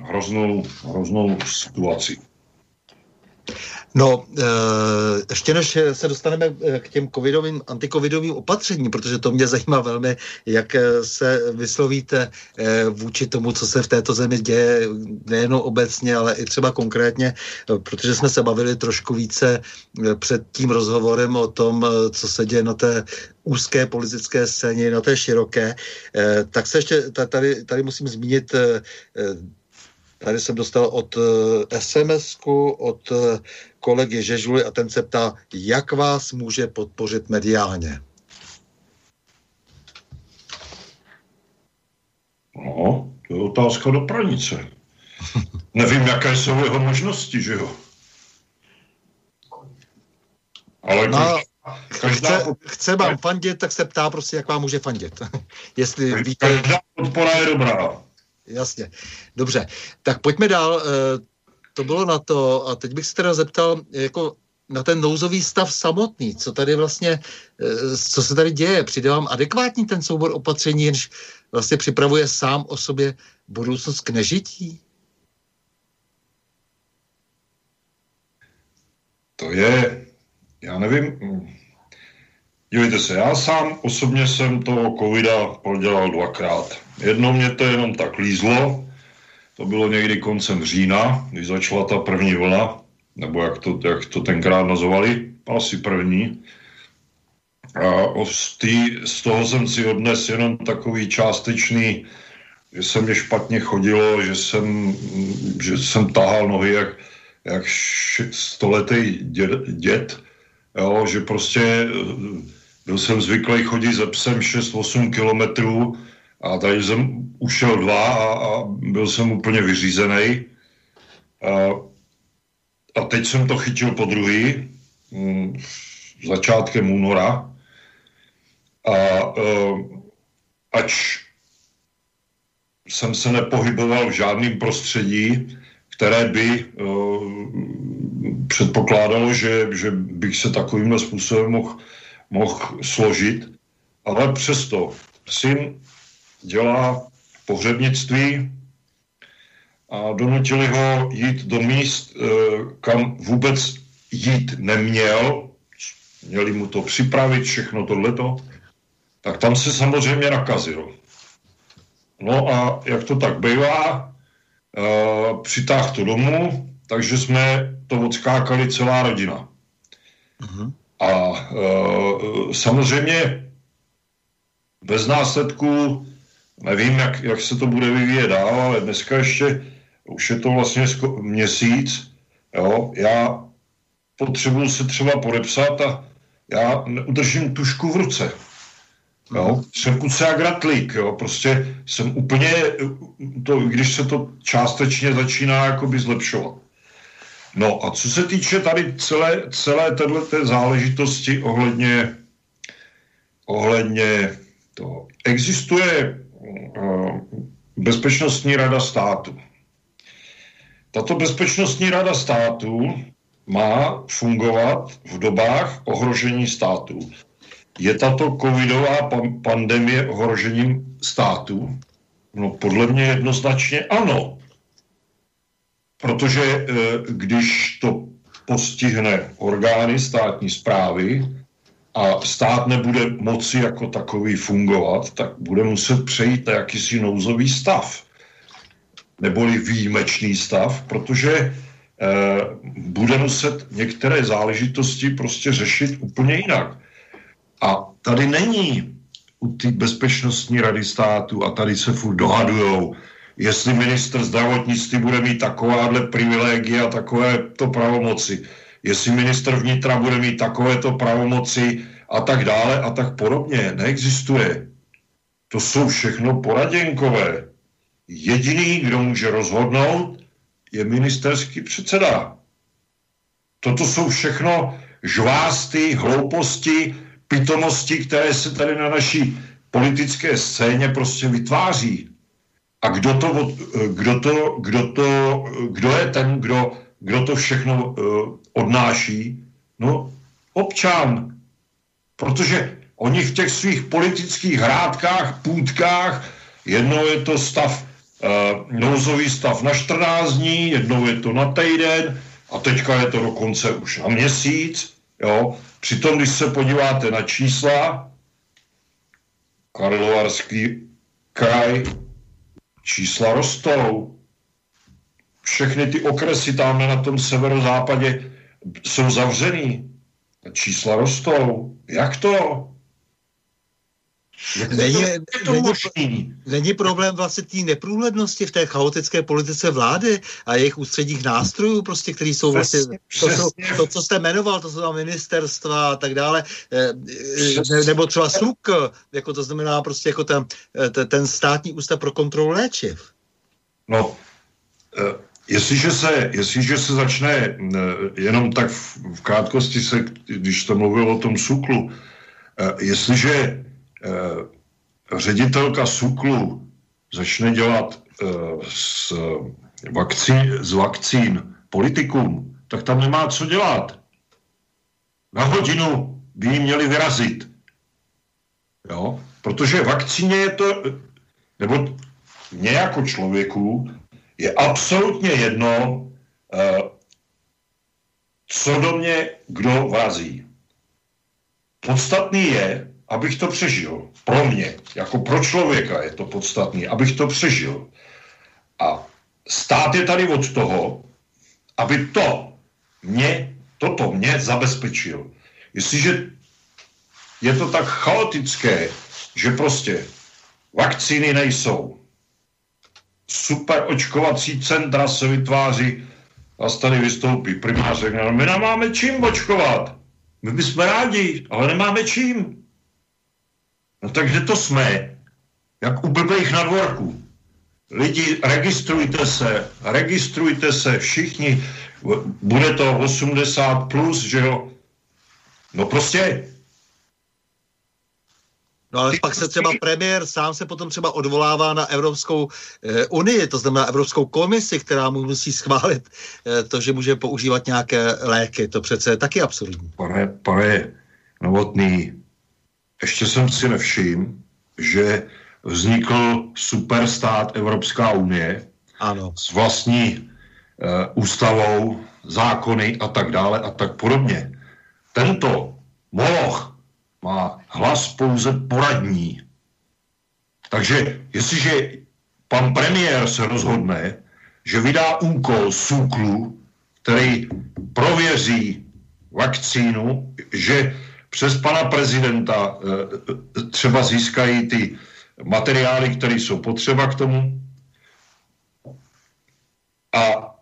hroznou, hroznou situaci. No, eh, ještě než se dostaneme eh, k těm covidovým, antikovidovým opatřením, protože to mě zajímá velmi, jak eh, se vyslovíte vůči tomu, co se v této zemi děje, nejenom obecně, ale i třeba konkrétně, protože jsme se bavili trošku více před tím rozhovorem o tom, co se děje na té úzké politické scéně, na té široké, tak se ještě tady, tady musím zmínit Tady jsem dostal od SMS-ku, od kolegy Žežuly a ten se ptá, jak vás může podpořit mediálně? No, to je otázka do pranice. Nevím, jaké jsou jeho možnosti, že jo? Ale no, každá, chce, chce vám fandit, tak se ptá prostě, jak vám může fandit. Jestli víte... Každá podpora je dobrá. Jasně. Dobře, tak pojďme dál. To bylo na to a teď bych se teda zeptal, jako na ten nouzový stav samotný, co tady vlastně, eh, co se tady děje, přijde vám adekvátní ten soubor opatření, jenž vlastně připravuje sám o sobě budoucnost k nežití? To je, já nevím, dívejte se, já sám osobně jsem toho covida prodělal dvakrát. Jednou mě to jenom tak lízlo, to bylo někdy koncem října, když začala ta první vlna, nebo jak to, jak to tenkrát nazvali, asi první. A z, tý, z toho jsem si odnes jenom takový částečný, že se mě špatně chodilo, že jsem, že jsem tahal nohy jak, jak stoletý děd, děd jo, že prostě byl jsem zvyklý chodit ze psem 6-8 kilometrů a tady jsem ušel dva a, a byl jsem úplně vyřízený. A, a teď jsem to chytil po druhý, mm, začátkem února. A uh, ač jsem se nepohyboval v žádném prostředí, které by uh, předpokládalo, že, že bych se takovýmhle způsobem mohl mohl složit, ale přesto syn dělá pohřebnictví a donutili ho jít do míst, eh, kam vůbec jít neměl, měli mu to připravit, všechno tohleto, tak tam se samozřejmě nakazil. No a jak to tak bývá, eh, přitáh to domů, takže jsme to odskákali celá rodina. Uh-huh. A uh, samozřejmě bez následků Nevím, jak, jak se to bude vyvíjet dál, ale dneska ještě už je to vlastně sko- měsíc. Jo? Já potřebuji se třeba podepsat a já udržím tušku v ruce. Jo? Jsem kuce jak ratlík, jo? prostě jsem úplně, to, když se to částečně začíná jakoby zlepšovat. No a co se týče tady celé, celé této záležitosti ohledně, ohledně toho, existuje Bezpečnostní rada státu. Tato Bezpečnostní rada státu má fungovat v dobách ohrožení státu. Je tato covidová pandemie ohrožením státu? No podle mě jednoznačně ano. Protože eh, když to postihne orgány státní zprávy, a stát nebude moci jako takový fungovat, tak bude muset přejít na jakýsi nouzový stav, neboli výjimečný stav, protože eh, bude muset některé záležitosti prostě řešit úplně jinak. A tady není u té bezpečnostní rady státu a tady se furt dohadujou, jestli minister zdravotnictví bude mít takováhle privilegia, takovéto pravomoci, jestli minister vnitra bude mít takovéto pravomoci a tak dále a tak podobně. Neexistuje. To jsou všechno poraděnkové. Jediný, kdo může rozhodnout, je ministerský předseda. Toto jsou všechno žvásty, hlouposti, pitomosti, které se tady na naší politické scéně prostě vytváří. A kdo to, kdo to, kdo to, kdo je ten, kdo, kdo to všechno uh, odnáší? No, občan. Protože oni v těch svých politických hrádkách, půdkách, jednou je to stav, uh, nouzový stav na 14 dní, jednou je to na týden a teďka je to dokonce už na měsíc. Jo? Přitom, když se podíváte na čísla, Karlovarský kraj, čísla rostou. Všechny ty okresy tam na tom severozápadě jsou zavřený. Čísla rostou. Jak to? Není, není, není problém vlastně té neprůhlednosti v té chaotické politice vlády a jejich ústředních nástrojů, prostě, který jsou vlastně, to, to, to, co jste jmenoval, to jsou tam ministerstva a tak dále, eh, ne, nebo třeba SUK, jako to znamená prostě jako ten, eh, ten státní ústav pro kontrolu léčiv. No, eh, Jestliže se, jestliže se začne, jenom tak v, v krátkosti se, když to mluvil o tom SUKLu, jestliže Eh, ředitelka SUKLu začne dělat eh, z, vakcí, z vakcín politikům, tak tam nemá co dělat. Na hodinu by jí měli vyrazit. Jo? Protože vakcíně je to, nebo mě jako člověku je absolutně jedno, eh, co do mě kdo vrazí. Podstatný je, abych to přežil. Pro mě, jako pro člověka je to podstatné, abych to přežil. A stát je tady od toho, aby to mě, toto mě zabezpečil. Jestliže je to tak chaotické, že prostě vakcíny nejsou, super očkovací centra se vytváří, a tady vystoupí primář, řekne, my nemáme čím očkovat. My bychom rádi, ale nemáme čím. No takže to jsme, jak u blbých na dvorku. Lidi, registrujte se, registrujte se všichni, bude to 80 plus, že jo. No prostě No ale pak se třeba premiér sám se potom třeba odvolává na Evropskou eh, unii, to znamená Evropskou komisi, která mu musí schválit eh, to, že může používat nějaké léky. To přece je taky absurdní. Pane, pane Novotný, ještě jsem si nevšiml, že vznikl superstát Evropská unie ano. s vlastní e, ústavou, zákony a tak dále a tak podobně. Tento moloch má hlas pouze poradní. Takže jestliže pan premiér se rozhodne, že vydá úkol SÚKLu, který prověří vakcínu, že přes pana prezidenta eh, třeba získají ty materiály, které jsou potřeba k tomu. A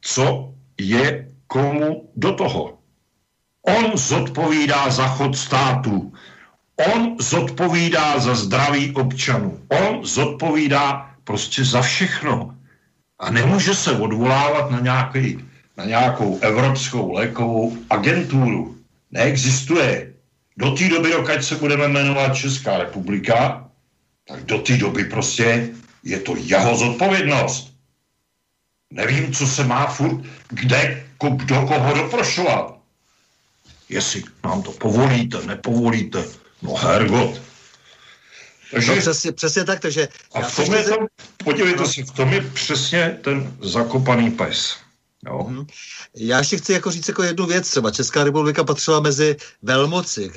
co je komu do toho? On zodpovídá za chod státu. On zodpovídá za zdraví občanů. On zodpovídá prostě za všechno. A nemůže se odvolávat na, nějaký, na nějakou evropskou lékovou agenturu neexistuje. Do té doby, dokud se budeme jmenovat Česká republika, tak do té doby prostě je to jeho zodpovědnost. Nevím, co se má furt, kde, kdo koho doprošovat. Jestli nám to povolíte, nepovolíte, no hergot. Takže, no přesně, přesně tak, takže... A v tom je to, podívejte no. se, v tom je přesně ten zakopaný pes. Jo. Mhm. Já ještě chci jako říct jako jednu věc. Třeba Česká republika patřila mezi velmoci,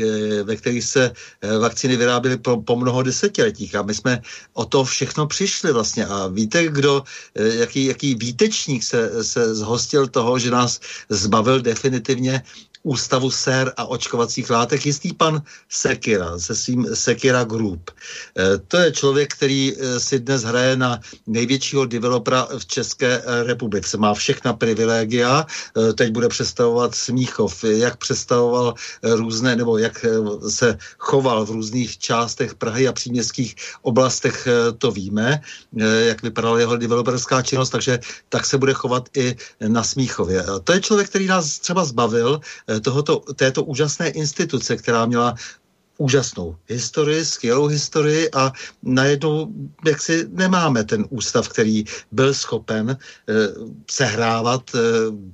ve kterých se eh, vakcíny vyráběly po, po mnoho desetiletích a my jsme o to všechno přišli vlastně. A víte, kdo, eh, jaký, jaký výtečník se, se zhostil toho, že nás zbavil definitivně ústavu sér a očkovacích látek, jistý pan Sekira se svým Sekira Group. Eh, to je člověk, který eh, si dnes hraje na největšího developera v České republice. Má všechna privilegia, teď bude představovat Smíchov, jak představoval různé, nebo jak se choval v různých částech Prahy a příměstských oblastech, to víme, jak vypadala jeho developerská činnost, takže tak se bude chovat i na Smíchově. To je člověk, který nás třeba zbavil eh, tohoto, této úžasné instituce, která měla úžasnou historii, skvělou historii a najednou jak si nemáme ten ústav, který byl schopen e, sehrávat e,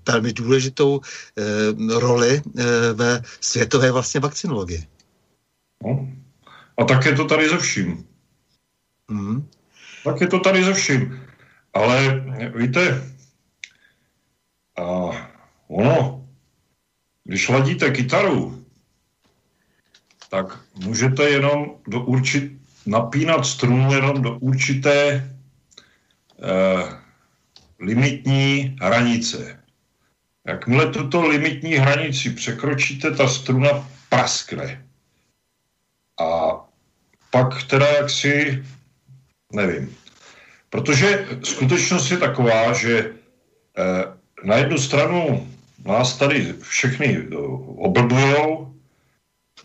velmi důležitou e, roli e, ve světové vlastně vakcinologii. No. A tak je to tady ze vším. Mm. Tak je to tady ze vším. Ale víte, a ono, když ladíte kytaru, tak můžete jenom do určit, napínat strunu jenom do určité eh, limitní hranice. Jakmile tuto limitní hranici překročíte, ta struna praskne. A pak teda jaksi, nevím. Protože skutečnost je taková, že eh, na jednu stranu nás tady všechny eh, oblbujou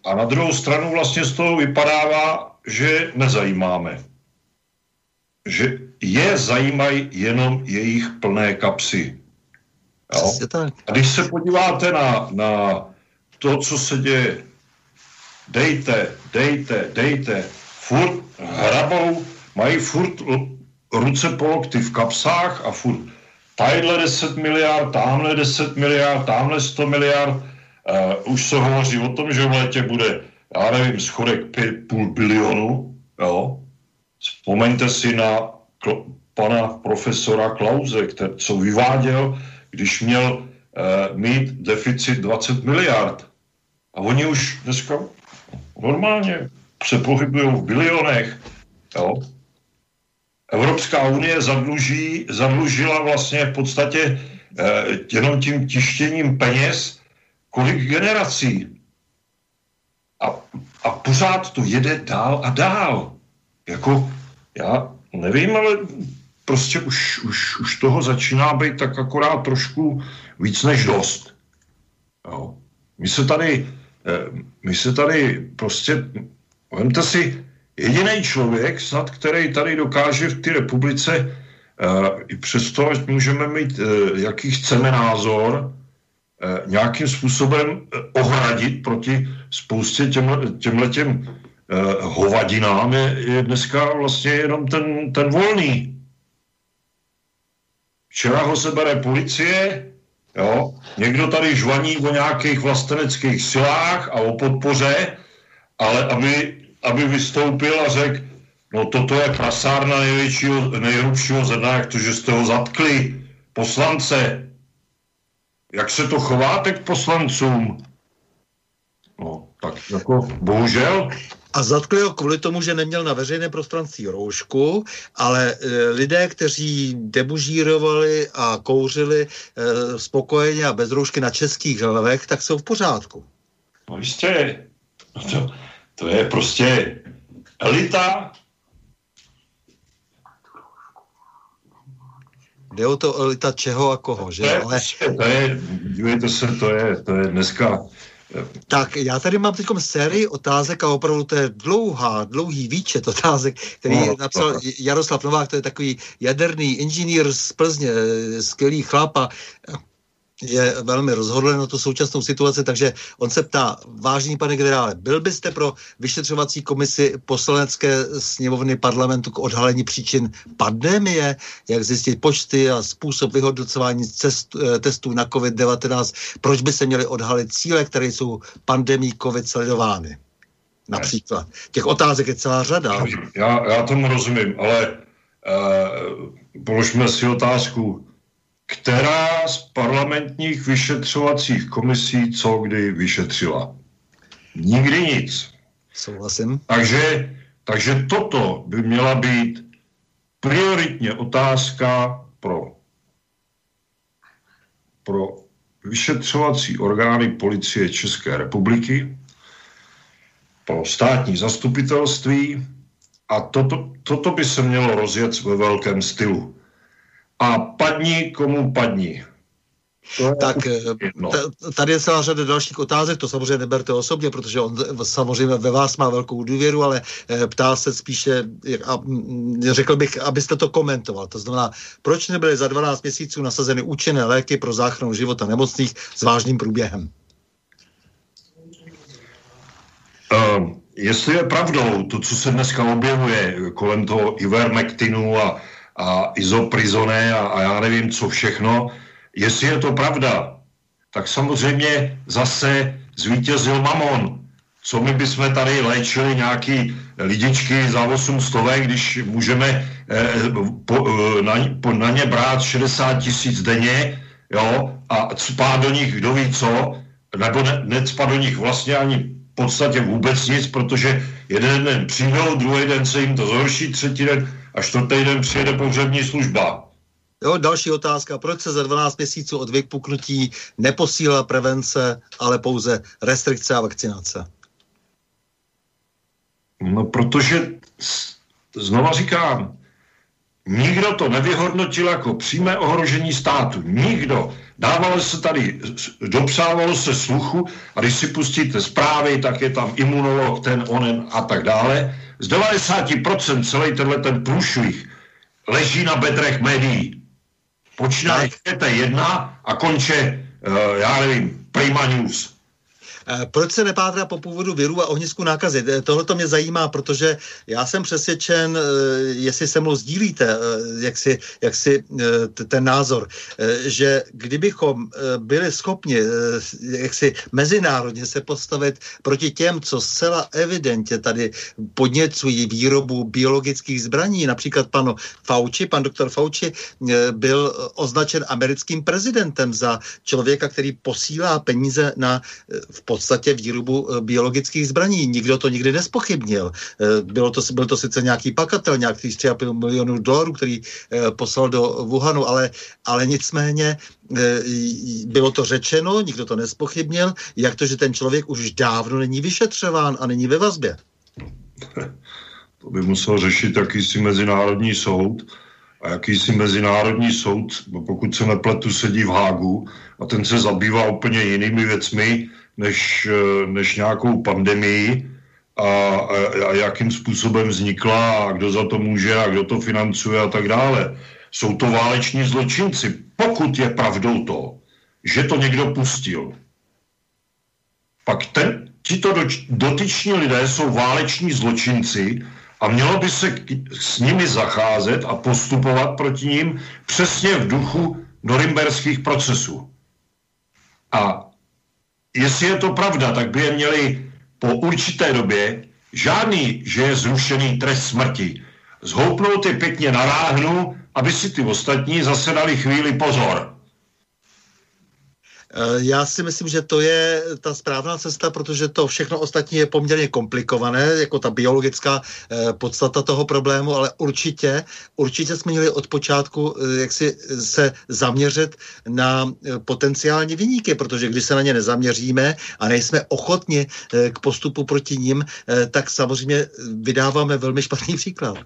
a na druhou stranu vlastně z toho vypadává, že nezajímáme. Že je zajímají jenom jejich plné kapsy. Jo? A když se podíváte na, na to, co se děje, dejte, dejte, dejte, furt hrabou, mají furt ruce polokty v kapsách a furt tadyhle 10 miliard, tamhle 10 miliard, tamhle 100 miliard. Uh, už se hovoří o tom, že v létě bude, já nevím, schodek půl bilionu, jo. Vzpomeňte si na kl- pana profesora Klauze, který, co vyváděl, když měl uh, mít deficit 20 miliard. A oni už dneska normálně se pohybují v bilionech, jo. Evropská unie zadluží, zadlužila vlastně v podstatě eh, jenom tím tištěním peněz kolik generací. A, a pořád to jede dál a dál. Jako, já nevím, ale prostě už, už, už toho začíná být tak akorát trošku víc než dost. Jo. My se tady, eh, my se tady prostě, vemte si, jediný člověk, snad který tady dokáže v té republice uh, i přesto, ať můžeme mít, uh, jaký chceme názor, uh, nějakým způsobem ohradit proti spoustě těmhle, těmhletěm hovadinám, je, je dneska vlastně jenom ten, ten volný. Včera ho se bere policie, jo, někdo tady žvaní o nějakých vlasteneckých silách a o podpoře, ale aby aby vystoupil a řekl, no toto je prasárna největšího, nejhrubšího zrna, jak to, že jste ho zatkli, poslance. Jak se to chováte k poslancům? No, tak jako bohužel. A zatkli ho kvůli tomu, že neměl na veřejné prostranství roušku, ale e, lidé, kteří debužírovali a kouřili e, spokojeně a bez roušky na českých hlavech, tak jsou v pořádku. No jistě. No to, to je prostě elita. Jde o to elita čeho a koho, že? To je, Ale... to je, dívejte se, to je, to je dneska tak já tady mám teď sérii otázek a opravdu to je dlouhá, dlouhý výčet otázek, který no, napsal no. Jaroslav Novák, to je takový jaderný inženýr z Plzně, skvělý chlap a je velmi rozhodlý na tu současnou situaci, takže on se ptá, vážný pane generále, byl byste pro vyšetřovací komisi poslanecké sněmovny parlamentu k odhalení příčin pandemie, jak zjistit počty a způsob vyhodnocování cest, eh, testů na COVID-19, proč by se měly odhalit cíle, které jsou pandemí COVID sledovány? Například. Těch otázek je celá řada. Já, já tomu rozumím, ale uh, položme si otázku, která z parlamentních vyšetřovacích komisí co kdy vyšetřila. Nikdy nic. Souhlasím. Takže, takže toto by měla být prioritně otázka pro, pro vyšetřovací orgány policie České republiky, pro státní zastupitelství a toto, toto by se mělo rozjet ve velkém stylu. A padni komu padni. Tak eh, tady je celá řada dalších otázek, to samozřejmě neberte osobně, protože on samozřejmě ve vás má velkou důvěru, ale eh, ptá se spíše, a řekl bych, abyste to komentoval. To znamená, proč nebyly za 12 měsíců nasazeny účinné léky pro záchranu života nemocných s vážným průběhem? Uh, jestli je pravdou to, co se dneska objevuje kolem toho Ivermectinu a, a izoprizone a, a já nevím co všechno, Jestli je to pravda, tak samozřejmě zase zvítězil mamon. Co my bychom tady léčili nějaký lidičky za 8 stovek, když můžeme eh, po, eh, na, po, na ně brát 60 tisíc denně jo, a spát do nich kdo ví co, nebo ne, necpat do nich vlastně ani podstatě vůbec nic, protože jeden den přijdou, druhý den se jim to zhorší, třetí den a čtvrtý den přijede pohřební služba. Jo, další otázka. Proč se za 12 měsíců od vypuknutí neposílá prevence, ale pouze restrikce a vakcinace? No, protože znova říkám, nikdo to nevyhodnotil jako přímé ohrožení státu. Nikdo. Dávalo se tady, dopsávalo se sluchu a když si pustíte zprávy, tak je tam imunolog, ten, onen a tak dále. Z 90% celý tenhle ten průšvih leží na bedrech médií. Počínaje ČT1 a konče, uh, já nevím, Prima News. Eh, proč se nepátrá po původu viru a ohnisku nákazy? Eh, tohle to mě zajímá, protože já jsem přesvědčen, jestli se mnou sdílíte, jak si, jak si ten názor, že kdybychom byli schopni jak si mezinárodně se postavit proti těm, co zcela evidentně tady podněcují výrobu biologických zbraní, například pan Fauci, pan doktor Fauci byl označen americkým prezidentem za člověka, který posílá peníze na v výrobu eh, biologických zbraní. Nikdo to nikdy nespochybnil. Eh, bylo to, byl to sice nějaký pakatel, nějaký 3,5 milionů dolarů, který eh, poslal do Wuhanu, ale, ale nicméně bylo to řečeno, nikdo to nespochybnil, jak to, že ten člověk už dávno není vyšetřován a není ve vazbě. To by musel řešit jakýsi mezinárodní soud a jakýsi mezinárodní soud, pokud se nepletu, sedí v Hágu a ten se zabývá úplně jinými věcmi, než, eh, než nějakou pandemii a, a, a jakým způsobem vznikla a kdo za to může a kdo to financuje a tak dále. Jsou to váleční zločinci. Pokud je pravdou to, že to někdo pustil, pak ten, tito dotyční lidé jsou váleční zločinci a mělo by se k, s nimi zacházet a postupovat proti ním přesně v duchu norimberských procesů. A jestli je to pravda, tak by je měli po určité době žádný, že je zrušený trest smrti. Zhoupnout je pěkně na ráhnu, aby si ty ostatní zase dali chvíli pozor. Eh, já si myslím, že to je ta správná cesta, protože to všechno ostatní je poměrně komplikované, jako ta biologická eh, podstata toho problému, ale určitě, určitě jsme měli od počátku eh, jak si se zaměřit na potenciální vyníky, protože když se na ně nezaměříme a nejsme ochotni k postupu proti ním, tak samozřejmě vydáváme velmi špatný příklad.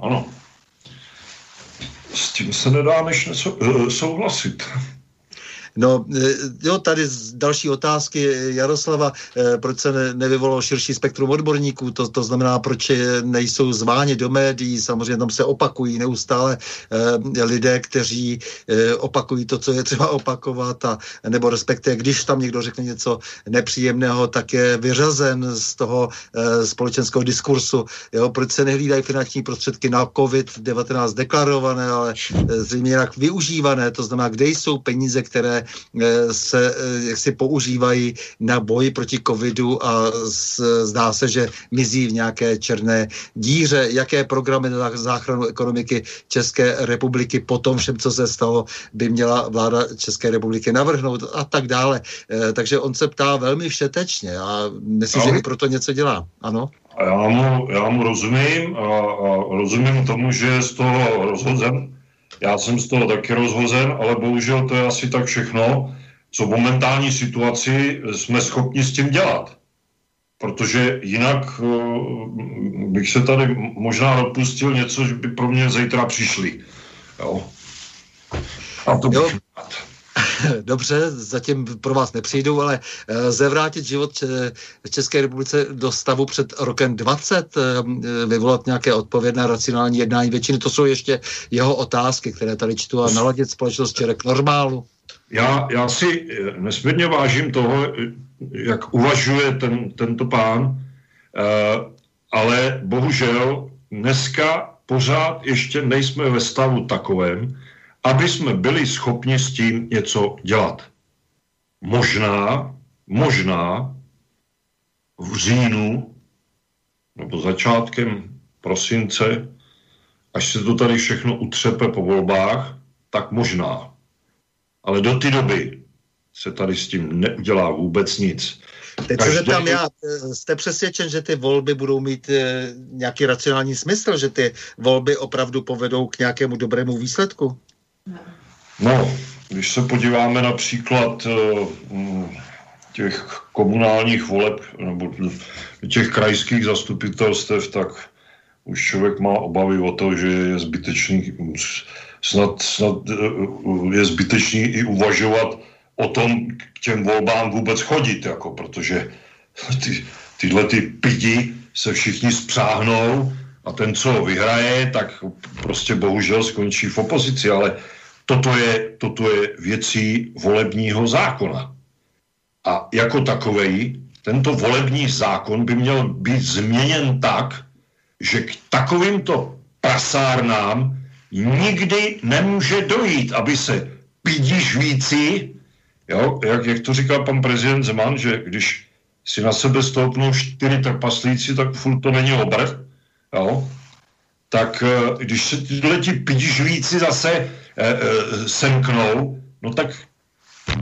Ano. S tím se nedá než souhlasit. No, e, jo, tady další otázky. Jaroslava, e, proč se ne, nevyvolalo širší spektrum odborníků, to, to znamená, proč nejsou zváni do médií, samozřejmě tam se opakují neustále lidé, kteří opakují to, co je třeba opakovat, a, nebo respektive, když tam někdo řekne něco nepříjemného, tak je vyřazen z toho společenského diskursu. Jo, proč se nehlídají finanční prostředky na COVID-19 deklarované, ale zřejmě jinak využívané, to znamená, kde jsou peníze, které se eh, jak si používají na boj proti covidu a zdá se, že mizí v nějaké černé díře. Jaké programy na záchranu ekonomiky České republiky po tom všem, co se stalo, by měla vláda České republiky navrhnout a tak dále. Eh, takže on se ptá velmi všetečně a myslím, že i proto něco dělá. Ano? Já mu, já mu rozumím a, a rozumím tomu, že je z toho rozhozen já jsem z toho taky rozhozen, ale bohužel to je asi tak všechno, co v momentální situaci jsme schopni s tím dělat. Protože jinak uh, bych se tady možná dopustil něco, že by pro mě zítra přišli. Jo. A to bych jo. Dobře, zatím pro vás nepřijdou, ale eh, zevrátit život České republice do stavu před rokem 20, eh, vyvolat nějaké odpovědné racionální jednání většiny, to jsou ještě jeho otázky, které tady čtu a naladit společnost Čerek normálu. Já, já si eh, nesmírně vážím toho, jak uvažuje ten, tento pán, ale bohužel dneska pořád ještě nejsme ve stavu takovém, aby jsme byli schopni s tím něco dělat. Možná, možná v říjnu nebo začátkem prosince, až se to tady všechno utřepe po volbách, tak možná. Ale do té doby se tady s tím neudělá vůbec nic. Teď se zeptám já, jste přesvědčen, že ty volby budou mít e, nějaký racionální smysl, že ty volby opravdu povedou k nějakému dobrému výsledku? No, když se podíváme například uh, těch komunálních voleb nebo těch krajských zastupitelstev, tak už člověk má obavy o to, že je zbytečný, snad, snad uh, je zbytečný i uvažovat o tom, k těm volbám vůbec chodit, jako, protože ty, tyhle ty pidi se všichni spřáhnou a ten, co vyhraje, tak prostě bohužel skončí v opozici, ale toto je, toto je věcí volebního zákona. A jako takový, tento volební zákon by měl být změněn tak, že k takovýmto prasárnám nikdy nemůže dojít, aby se pidi žvíci, jo, jak, jak to říkal pan prezident Zeman, že když si na sebe stoupnou čtyři trpaslíci, tak furt to není obr, jo, tak eh, když se tyhle ti pidižvíci zase e, e, semknou, no tak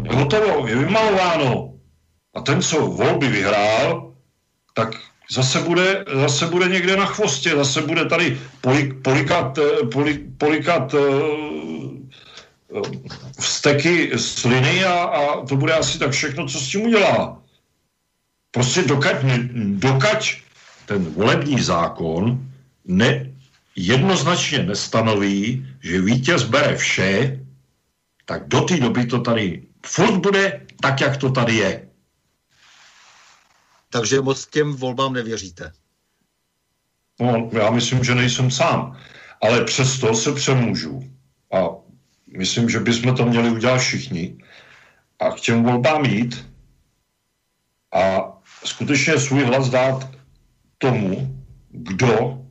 je hotovo, je vymalováno. A ten, co volby vyhrál, tak zase bude, zase bude někde na chvostě, zase bude tady polik, polikat, polik, polikat e, vsteky sliny a, a to bude asi tak všechno, co s tím udělá. Prostě dokaď, dokaď ten volební zákon ne, jednoznačně nestanoví, že vítěz bere vše, tak do té doby to tady furt bude tak, jak to tady je. Takže moc těm volbám nevěříte? No, já myslím, že nejsem sám. Ale přesto se přemůžu. A myslím, že bychom to měli udělat všichni. A k těm volbám jít a skutečně svůj hlas dát tomu, kdo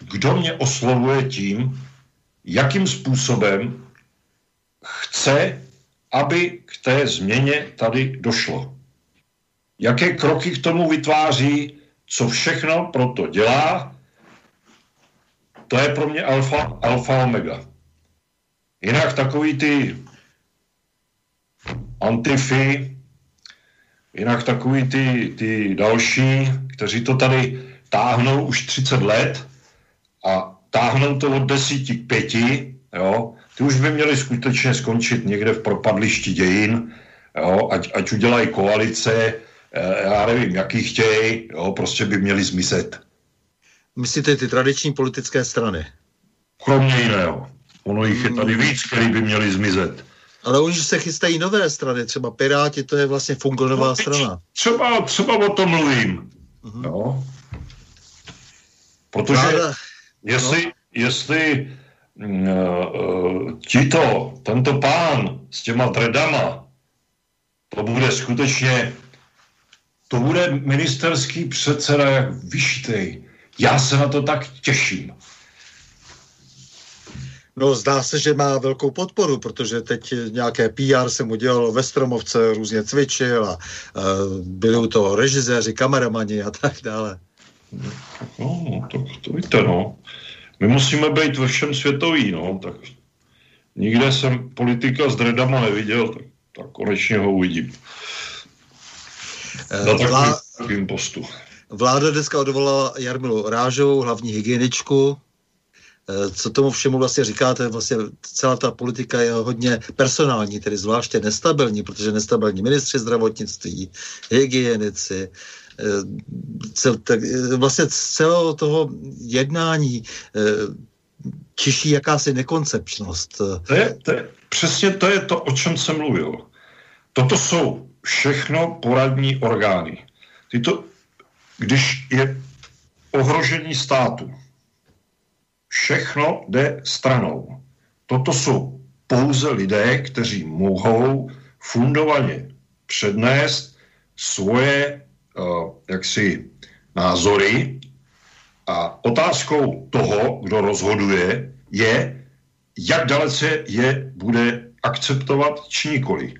kdo mě oslovuje tím, jakým způsobem chce, aby k té změně tady došlo. Jaké kroky k tomu vytváří, co všechno pro to dělá, to je pro mě alfa, alfa omega. Jinak takový ty antify, jinak takový ty, ty další, kteří to tady táhnou už 30 let, a táhnou to od desíti k pěti, jo, ty už by měli skutečně skončit někde v propadlišti dějin, jo, ať, ať udělají koalice, eh, já nevím, jaký chtějí, jo, prostě by měli zmizet. Myslíte ty tradiční politické strany? Kromě jiného. Ono jich je tady víc, který by měli zmizet. Ale už se chystají nové strany, třeba Piráti, to je vlastně fungonová no, strana. Třeba, třeba o tom mluvím. Uh-huh. Jo. Protože... Vláda, Jestli, jestli uh, tito, tento pán s těma dredama, to bude skutečně, to bude ministerský předseda jak vyštej. Já se na to tak těším. No, zdá se, že má velkou podporu, protože teď nějaké PR se mu dělalo ve Stromovce, různě cvičil a uh, byli u toho režiséři, kameramani a tak dále. No, no to, to víte, no. My musíme být ve všem světový, no, tak nikde jsem politika s dredama neviděl, tak, tak konečně ho uvidím. Na takovým, Vlá... takovým postu. Vláda dneska odvolala Jarmilu Rážovou, hlavní hygieničku. Eh, co tomu všemu vlastně říkáte? Vlastně celá ta politika je hodně personální, tedy zvláště nestabilní, protože nestabilní ministři zdravotnictví, hygienici, eh, cel, tak, eh, vlastně z celého toho jednání čiší jakási nekoncepčnost. To je, to je, přesně to je to, o čem jsem mluvil. Toto jsou všechno poradní orgány. Tyto, když je ohrožení státu, všechno jde stranou. Toto jsou pouze lidé, kteří mohou fundovaně přednést svoje jaksi názory a otázkou toho, kdo rozhoduje, je, jak dalece je bude akceptovat či nikoli.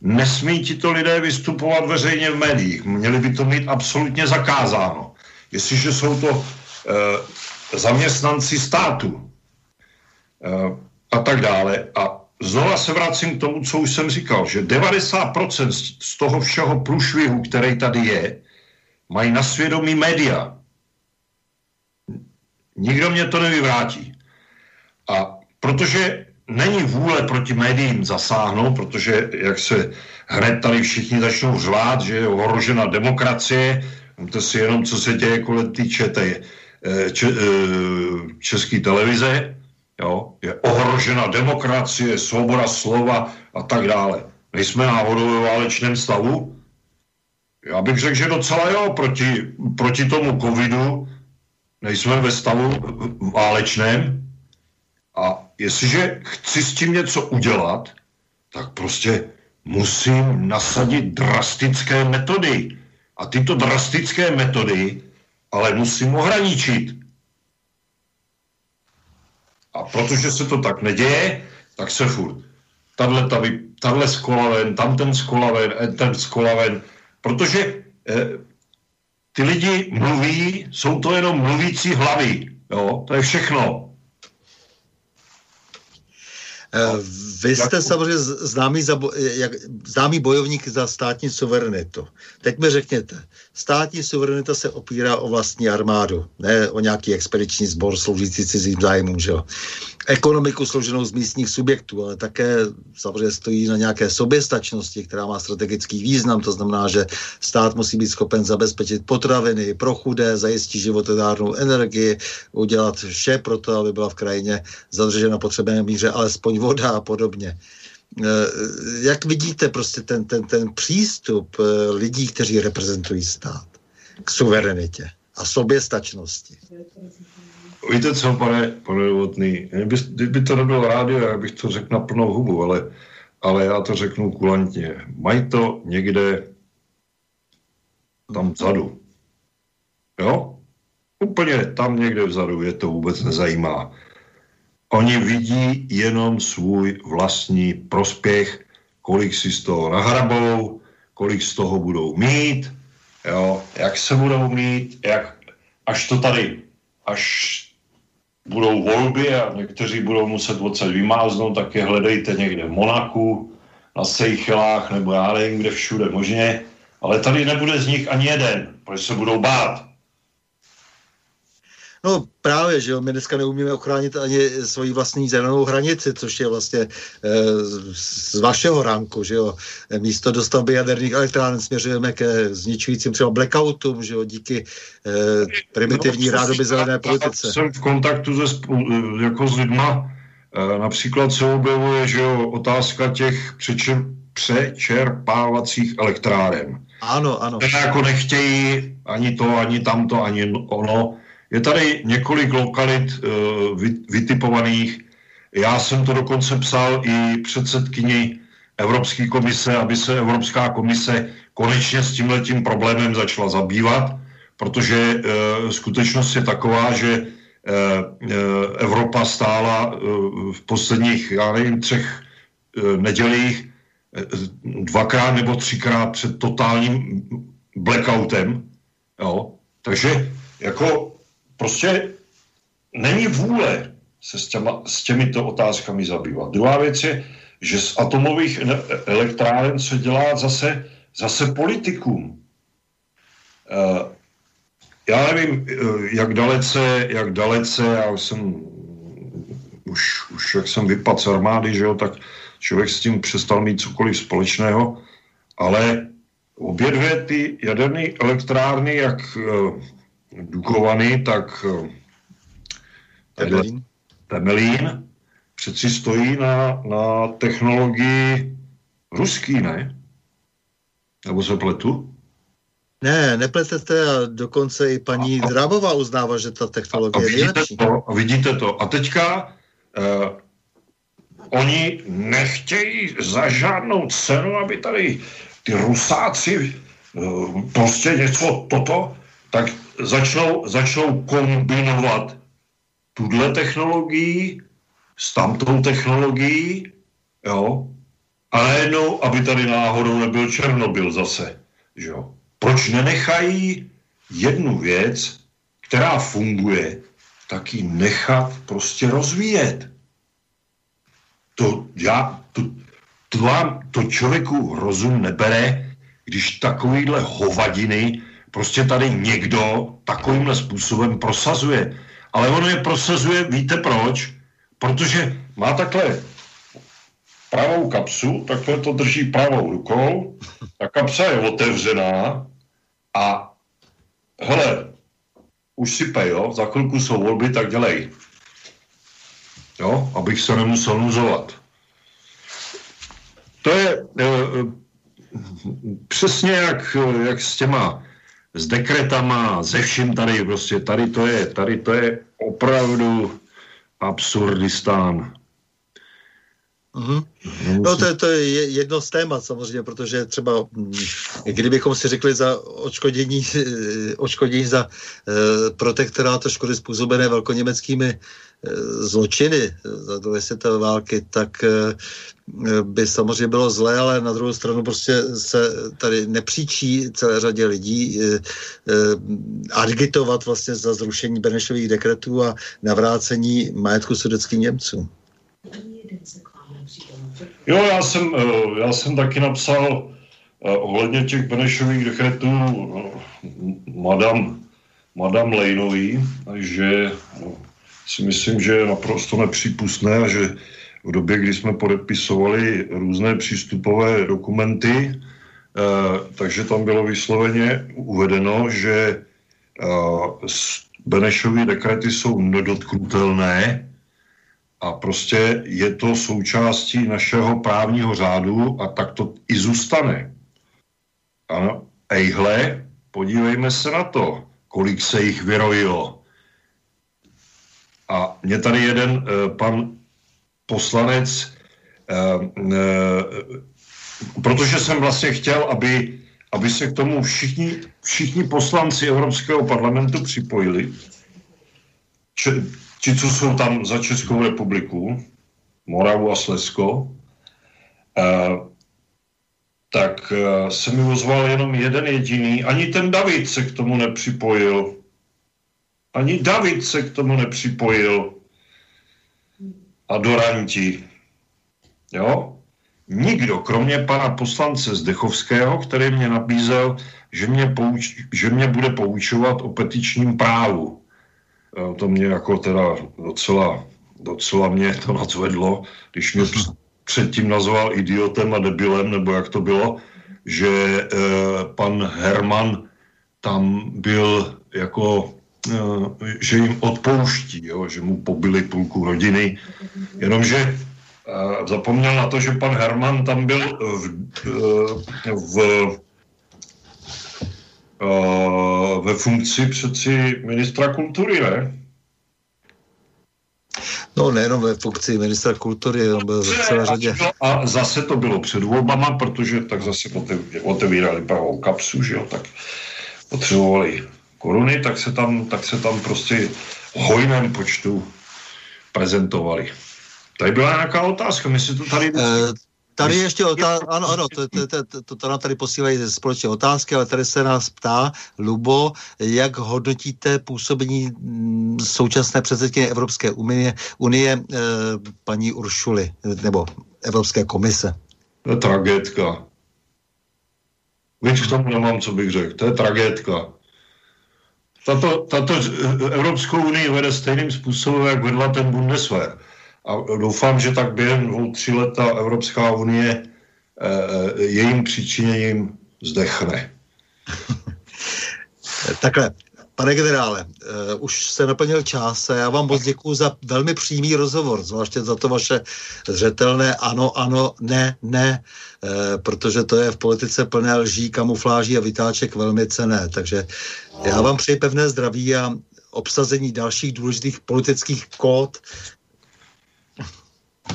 Nesmí tito lidé vystupovat veřejně v médiích. Měli by to mít absolutně zakázáno. Jestliže jsou to uh, zaměstnanci státu eh, a tak dále. A znova se vracím k tomu, co už jsem říkal, že 90% z toho všeho průšvihu, který tady je, mají na svědomí média. Nikdo mě to nevyvrátí. A protože není vůle proti médiím zasáhnout, protože jak se hned tady všichni začnou řvát, že je ohrožena demokracie, to si jenom, co se děje kolem té Eh, če, eh, české televize, jo, je ohrožena demokracie, svoboda slova a tak dále. Nejsme náhodou ve válečném stavu? Já bych řekl, že docela jo, proti, proti tomu covidu nejsme ve stavu válečném a jestliže chci s tím něco udělat, tak prostě musím nasadit drastické metody. A tyto drastické metody ale musím ohraničit. A protože se to tak neděje, tak se furt tahle, tahle, tahle skolaven, tam ten skolaven, eh, ten skolaven, protože eh, ty lidi mluví, jsou to jenom mluvící hlavy, jo, to je všechno. Eh, vy jste samozřejmě známý, za, jak, známý bojovník za státní suverenitu. Teď mi řekněte, státní suverenita se opírá o vlastní armádu, ne o nějaký expediční sbor sloužící cizím zájmům, že jo ekonomiku složenou z místních subjektů, ale také samozřejmě stojí na nějaké soběstačnosti, která má strategický význam. To znamená, že stát musí být schopen zabezpečit potraviny pro chudé, zajistit životodárnou energii, udělat vše pro to, aby byla v krajině zadržena potřebné míře alespoň voda a podobně. Eh, jak vidíte prostě ten, ten, ten přístup eh, lidí, kteří reprezentují stát k suverenitě a soběstačnosti? Víte co, pane, pane Novotný, kdyby, kdyby to nebylo rádio, já bych to řekl na plnou hubu, ale, ale já to řeknu kulantně. Mají to někde tam vzadu. Jo? Úplně tam někde vzadu, je to vůbec nezajímá. Oni vidí jenom svůj vlastní prospěch, kolik si z toho nahrabou, kolik z toho budou mít, jo, jak se budou mít, jak, až to tady, až budou volby a někteří budou muset odsaď vymáznout, tak je hledejte někde v Monaku, na Seychelách nebo já nevím, kde všude možně, ale tady nebude z nich ani jeden, protože se budou bát. No právě, že jo, my dneska neumíme ochránit ani svoji vlastní zelenou hranici, což je vlastně e, z vašeho ranku, že jo. Místo dostavby jaderných elektráren směřujeme ke zničujícím třeba blackoutům, že jo, díky e, primitivní no, rádoby zelené politice. Jsem v kontaktu se, jako s lidma, e, například se objevuje, že jo, otázka těch přečer, přečerpávacích elektráren. Ano, ano. Které jako nechtějí ani to, ani tamto, ani ono je tady několik lokalit uh, vytipovaných. Já jsem to dokonce psal i předsedkyni Evropské komise, aby se Evropská komise konečně s tímhletím problémem začala zabývat, protože uh, skutečnost je taková, že uh, Evropa stála v posledních, já nevím, třech nedělích dvakrát nebo třikrát před totálním blackoutem. Jo? Takže jako prostě není vůle se s, těma, s těmito otázkami zabývat. Druhá věc je, že z atomových elektráren se dělá zase, zase politikum. Uh, já nevím, eh, jak dalece, jak dalece, já už jsem už jak jsem vypadl z armády, že jo, tak člověk s tím přestal mít cokoliv společného, ale obě dvě ty jaderné elektrárny, jak uh, Dukovany, tak uh, Temelín. Temelín, přeci stojí na, na technologii ruský, ne? Nebo se pletu? Ne, nepletete a dokonce i paní a, Drábová uznává, že ta technologie a, a je nejlepší. To, a vidíte to. A teďka uh, oni nechtějí za žádnou cenu, aby tady ty rusáci uh, prostě něco toto, tak začnou, začnou kombinovat tuhle technologii s tamtou technologií, jo, a najednou, aby tady náhodou nebyl Černobyl zase, jo. Proč nenechají jednu věc, která funguje, tak ji nechat prostě rozvíjet. To, já, to, to vám to člověku rozum nebere, když takovýhle hovadiny prostě tady někdo takovýmhle způsobem prosazuje. Ale ono je prosazuje, víte proč? Protože má takhle pravou kapsu, takhle to drží pravou rukou, ta kapsa je otevřená a hele, už sype, jo, za chvilku jsou volby, tak dělej. Jo, abych se nemusel nuzovat. To je e, přesně jak, jak s těma s dekretama, ze vším tady prostě, tady to je, tady to je opravdu absurdistán. Mm-hmm. No to, to je jedno z témat samozřejmě, protože třeba mm, kdybychom si řekli za odškodění, odškodění za e, protektoráto škody způsobené velkoněmeckými e, zločiny za druhé světové války, tak by samozřejmě bylo zlé, ale na druhou stranu prostě se tady nepříčí celé řadě lidí agitovat vlastně za zrušení Benešových dekretů a navrácení majetku sudeckým Němcům. Jo, já jsem, eh, já jsem taky napsal eh, ohledně těch Benešových dekretů eh, madam, madam Lejnový, že si myslím, že je naprosto nepřípustné a že v době, kdy jsme podepisovali různé přístupové dokumenty, takže tam bylo vysloveně uvedeno, že Benešové dekrety jsou nedotknutelné a prostě je to součástí našeho právního řádu a tak to i zůstane. Ano, ejhle, podívejme se na to, kolik se jich vyrojilo. A mě tady jeden uh, pan poslanec, uh, uh, protože jsem vlastně chtěl, aby, aby se k tomu všichni, všichni poslanci Evropského parlamentu připojili, ti, co jsou tam za Českou republiku, Moravu a Slesko, eh, tak eh, se mi ozval jenom jeden jediný. Ani ten David se k tomu nepřipojil. Ani David se k tomu nepřipojil. A Doranti. Jo? Nikdo, kromě pana poslance Zdechovského, který mě nabízel, že mě, pouč, že mě bude poučovat o petičním právu to mě jako teda docela, docela mě to nadzvedlo, když mě předtím nazval idiotem a debilem, nebo jak to bylo, že e, pan Herman tam byl jako, e, že jim odpouští, jo, že mu pobili půlku rodiny, jenomže e, zapomněl na to, že pan Herman tam byl v, v ve funkci přeci ministra kultury, ne? No nejenom ve funkci ministra kultury, on byl v celé řadě. A zase to bylo před volbama, protože tak zase otevírali pravou kapsu, že jo, tak potřebovali koruny, tak se tam, tak se tam prostě hojném počtu prezentovali. Tady byla nějaká otázka, my si to tady... Uh, Tady ještě otázka, ano, ano, to, to, to, to, to nám tady posílají společné otázky, ale tady se nás ptá, Lubo, jak hodnotíte působení mm, současné předsedkyně Evropské unie, unie eh, paní Uršuly, nebo Evropské komise? To je tragédka. Víš, k tomu nemám, co bych řekl. To je tragédka. Tato, tato Evropskou unii vede stejným způsobem, jak vedla ten Bundeswehr. A doufám, že tak během dvou, tři leta Evropská unie e, jejím přičiněním zdechne. Takhle, Pane generále, uh, už se naplnil čas a já vám moc děkuji za velmi přímý rozhovor, zvláště za to vaše zřetelné ano, ano, ne, ne, uh, protože to je v politice plné lží, kamufláží a vytáček velmi cené. Takže já vám přeji pevné zdraví a obsazení dalších důležitých politických kód.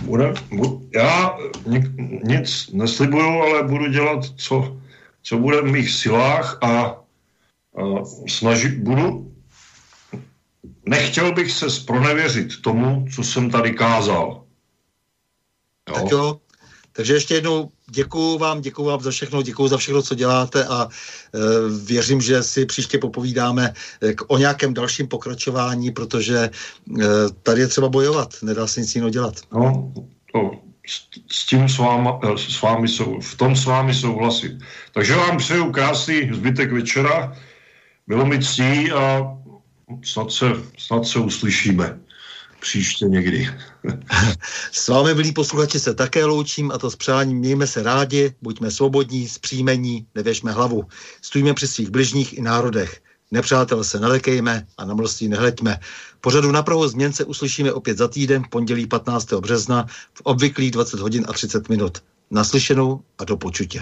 Bude, bu, já nic neslibuju, ale budu dělat, co, co bude v mých silách a snažit, budu, nechtěl bych se spronevěřit tomu, co jsem tady kázal. Jo? Tak jo, takže ještě jednou děkuju vám, děkuju vám za všechno, děkuju za všechno, co děláte a e, věřím, že si příště popovídáme e, k, o nějakém dalším pokračování, protože e, tady je třeba bojovat, nedá se nic jiného dělat. No, to, s, s tím s, váma, e, s vámi sou, v tom s vámi souhlasit. Takže vám přeju krásný zbytek večera bylo mi ctí a snad se, snad se uslyšíme příště někdy. s vámi, milí posluchači, se také loučím a to s přáním mějme se rádi, buďme svobodní, zpříjmení, nevěžme hlavu. Stůjme při svých bližních i národech. Nepřátel se nelekejme a na mlství nehleďme. Pořadu na Prahu změn se uslyšíme opět za týden v pondělí 15. března v obvyklých 20 hodin a 30 minut. Naslyšenou a do počutě.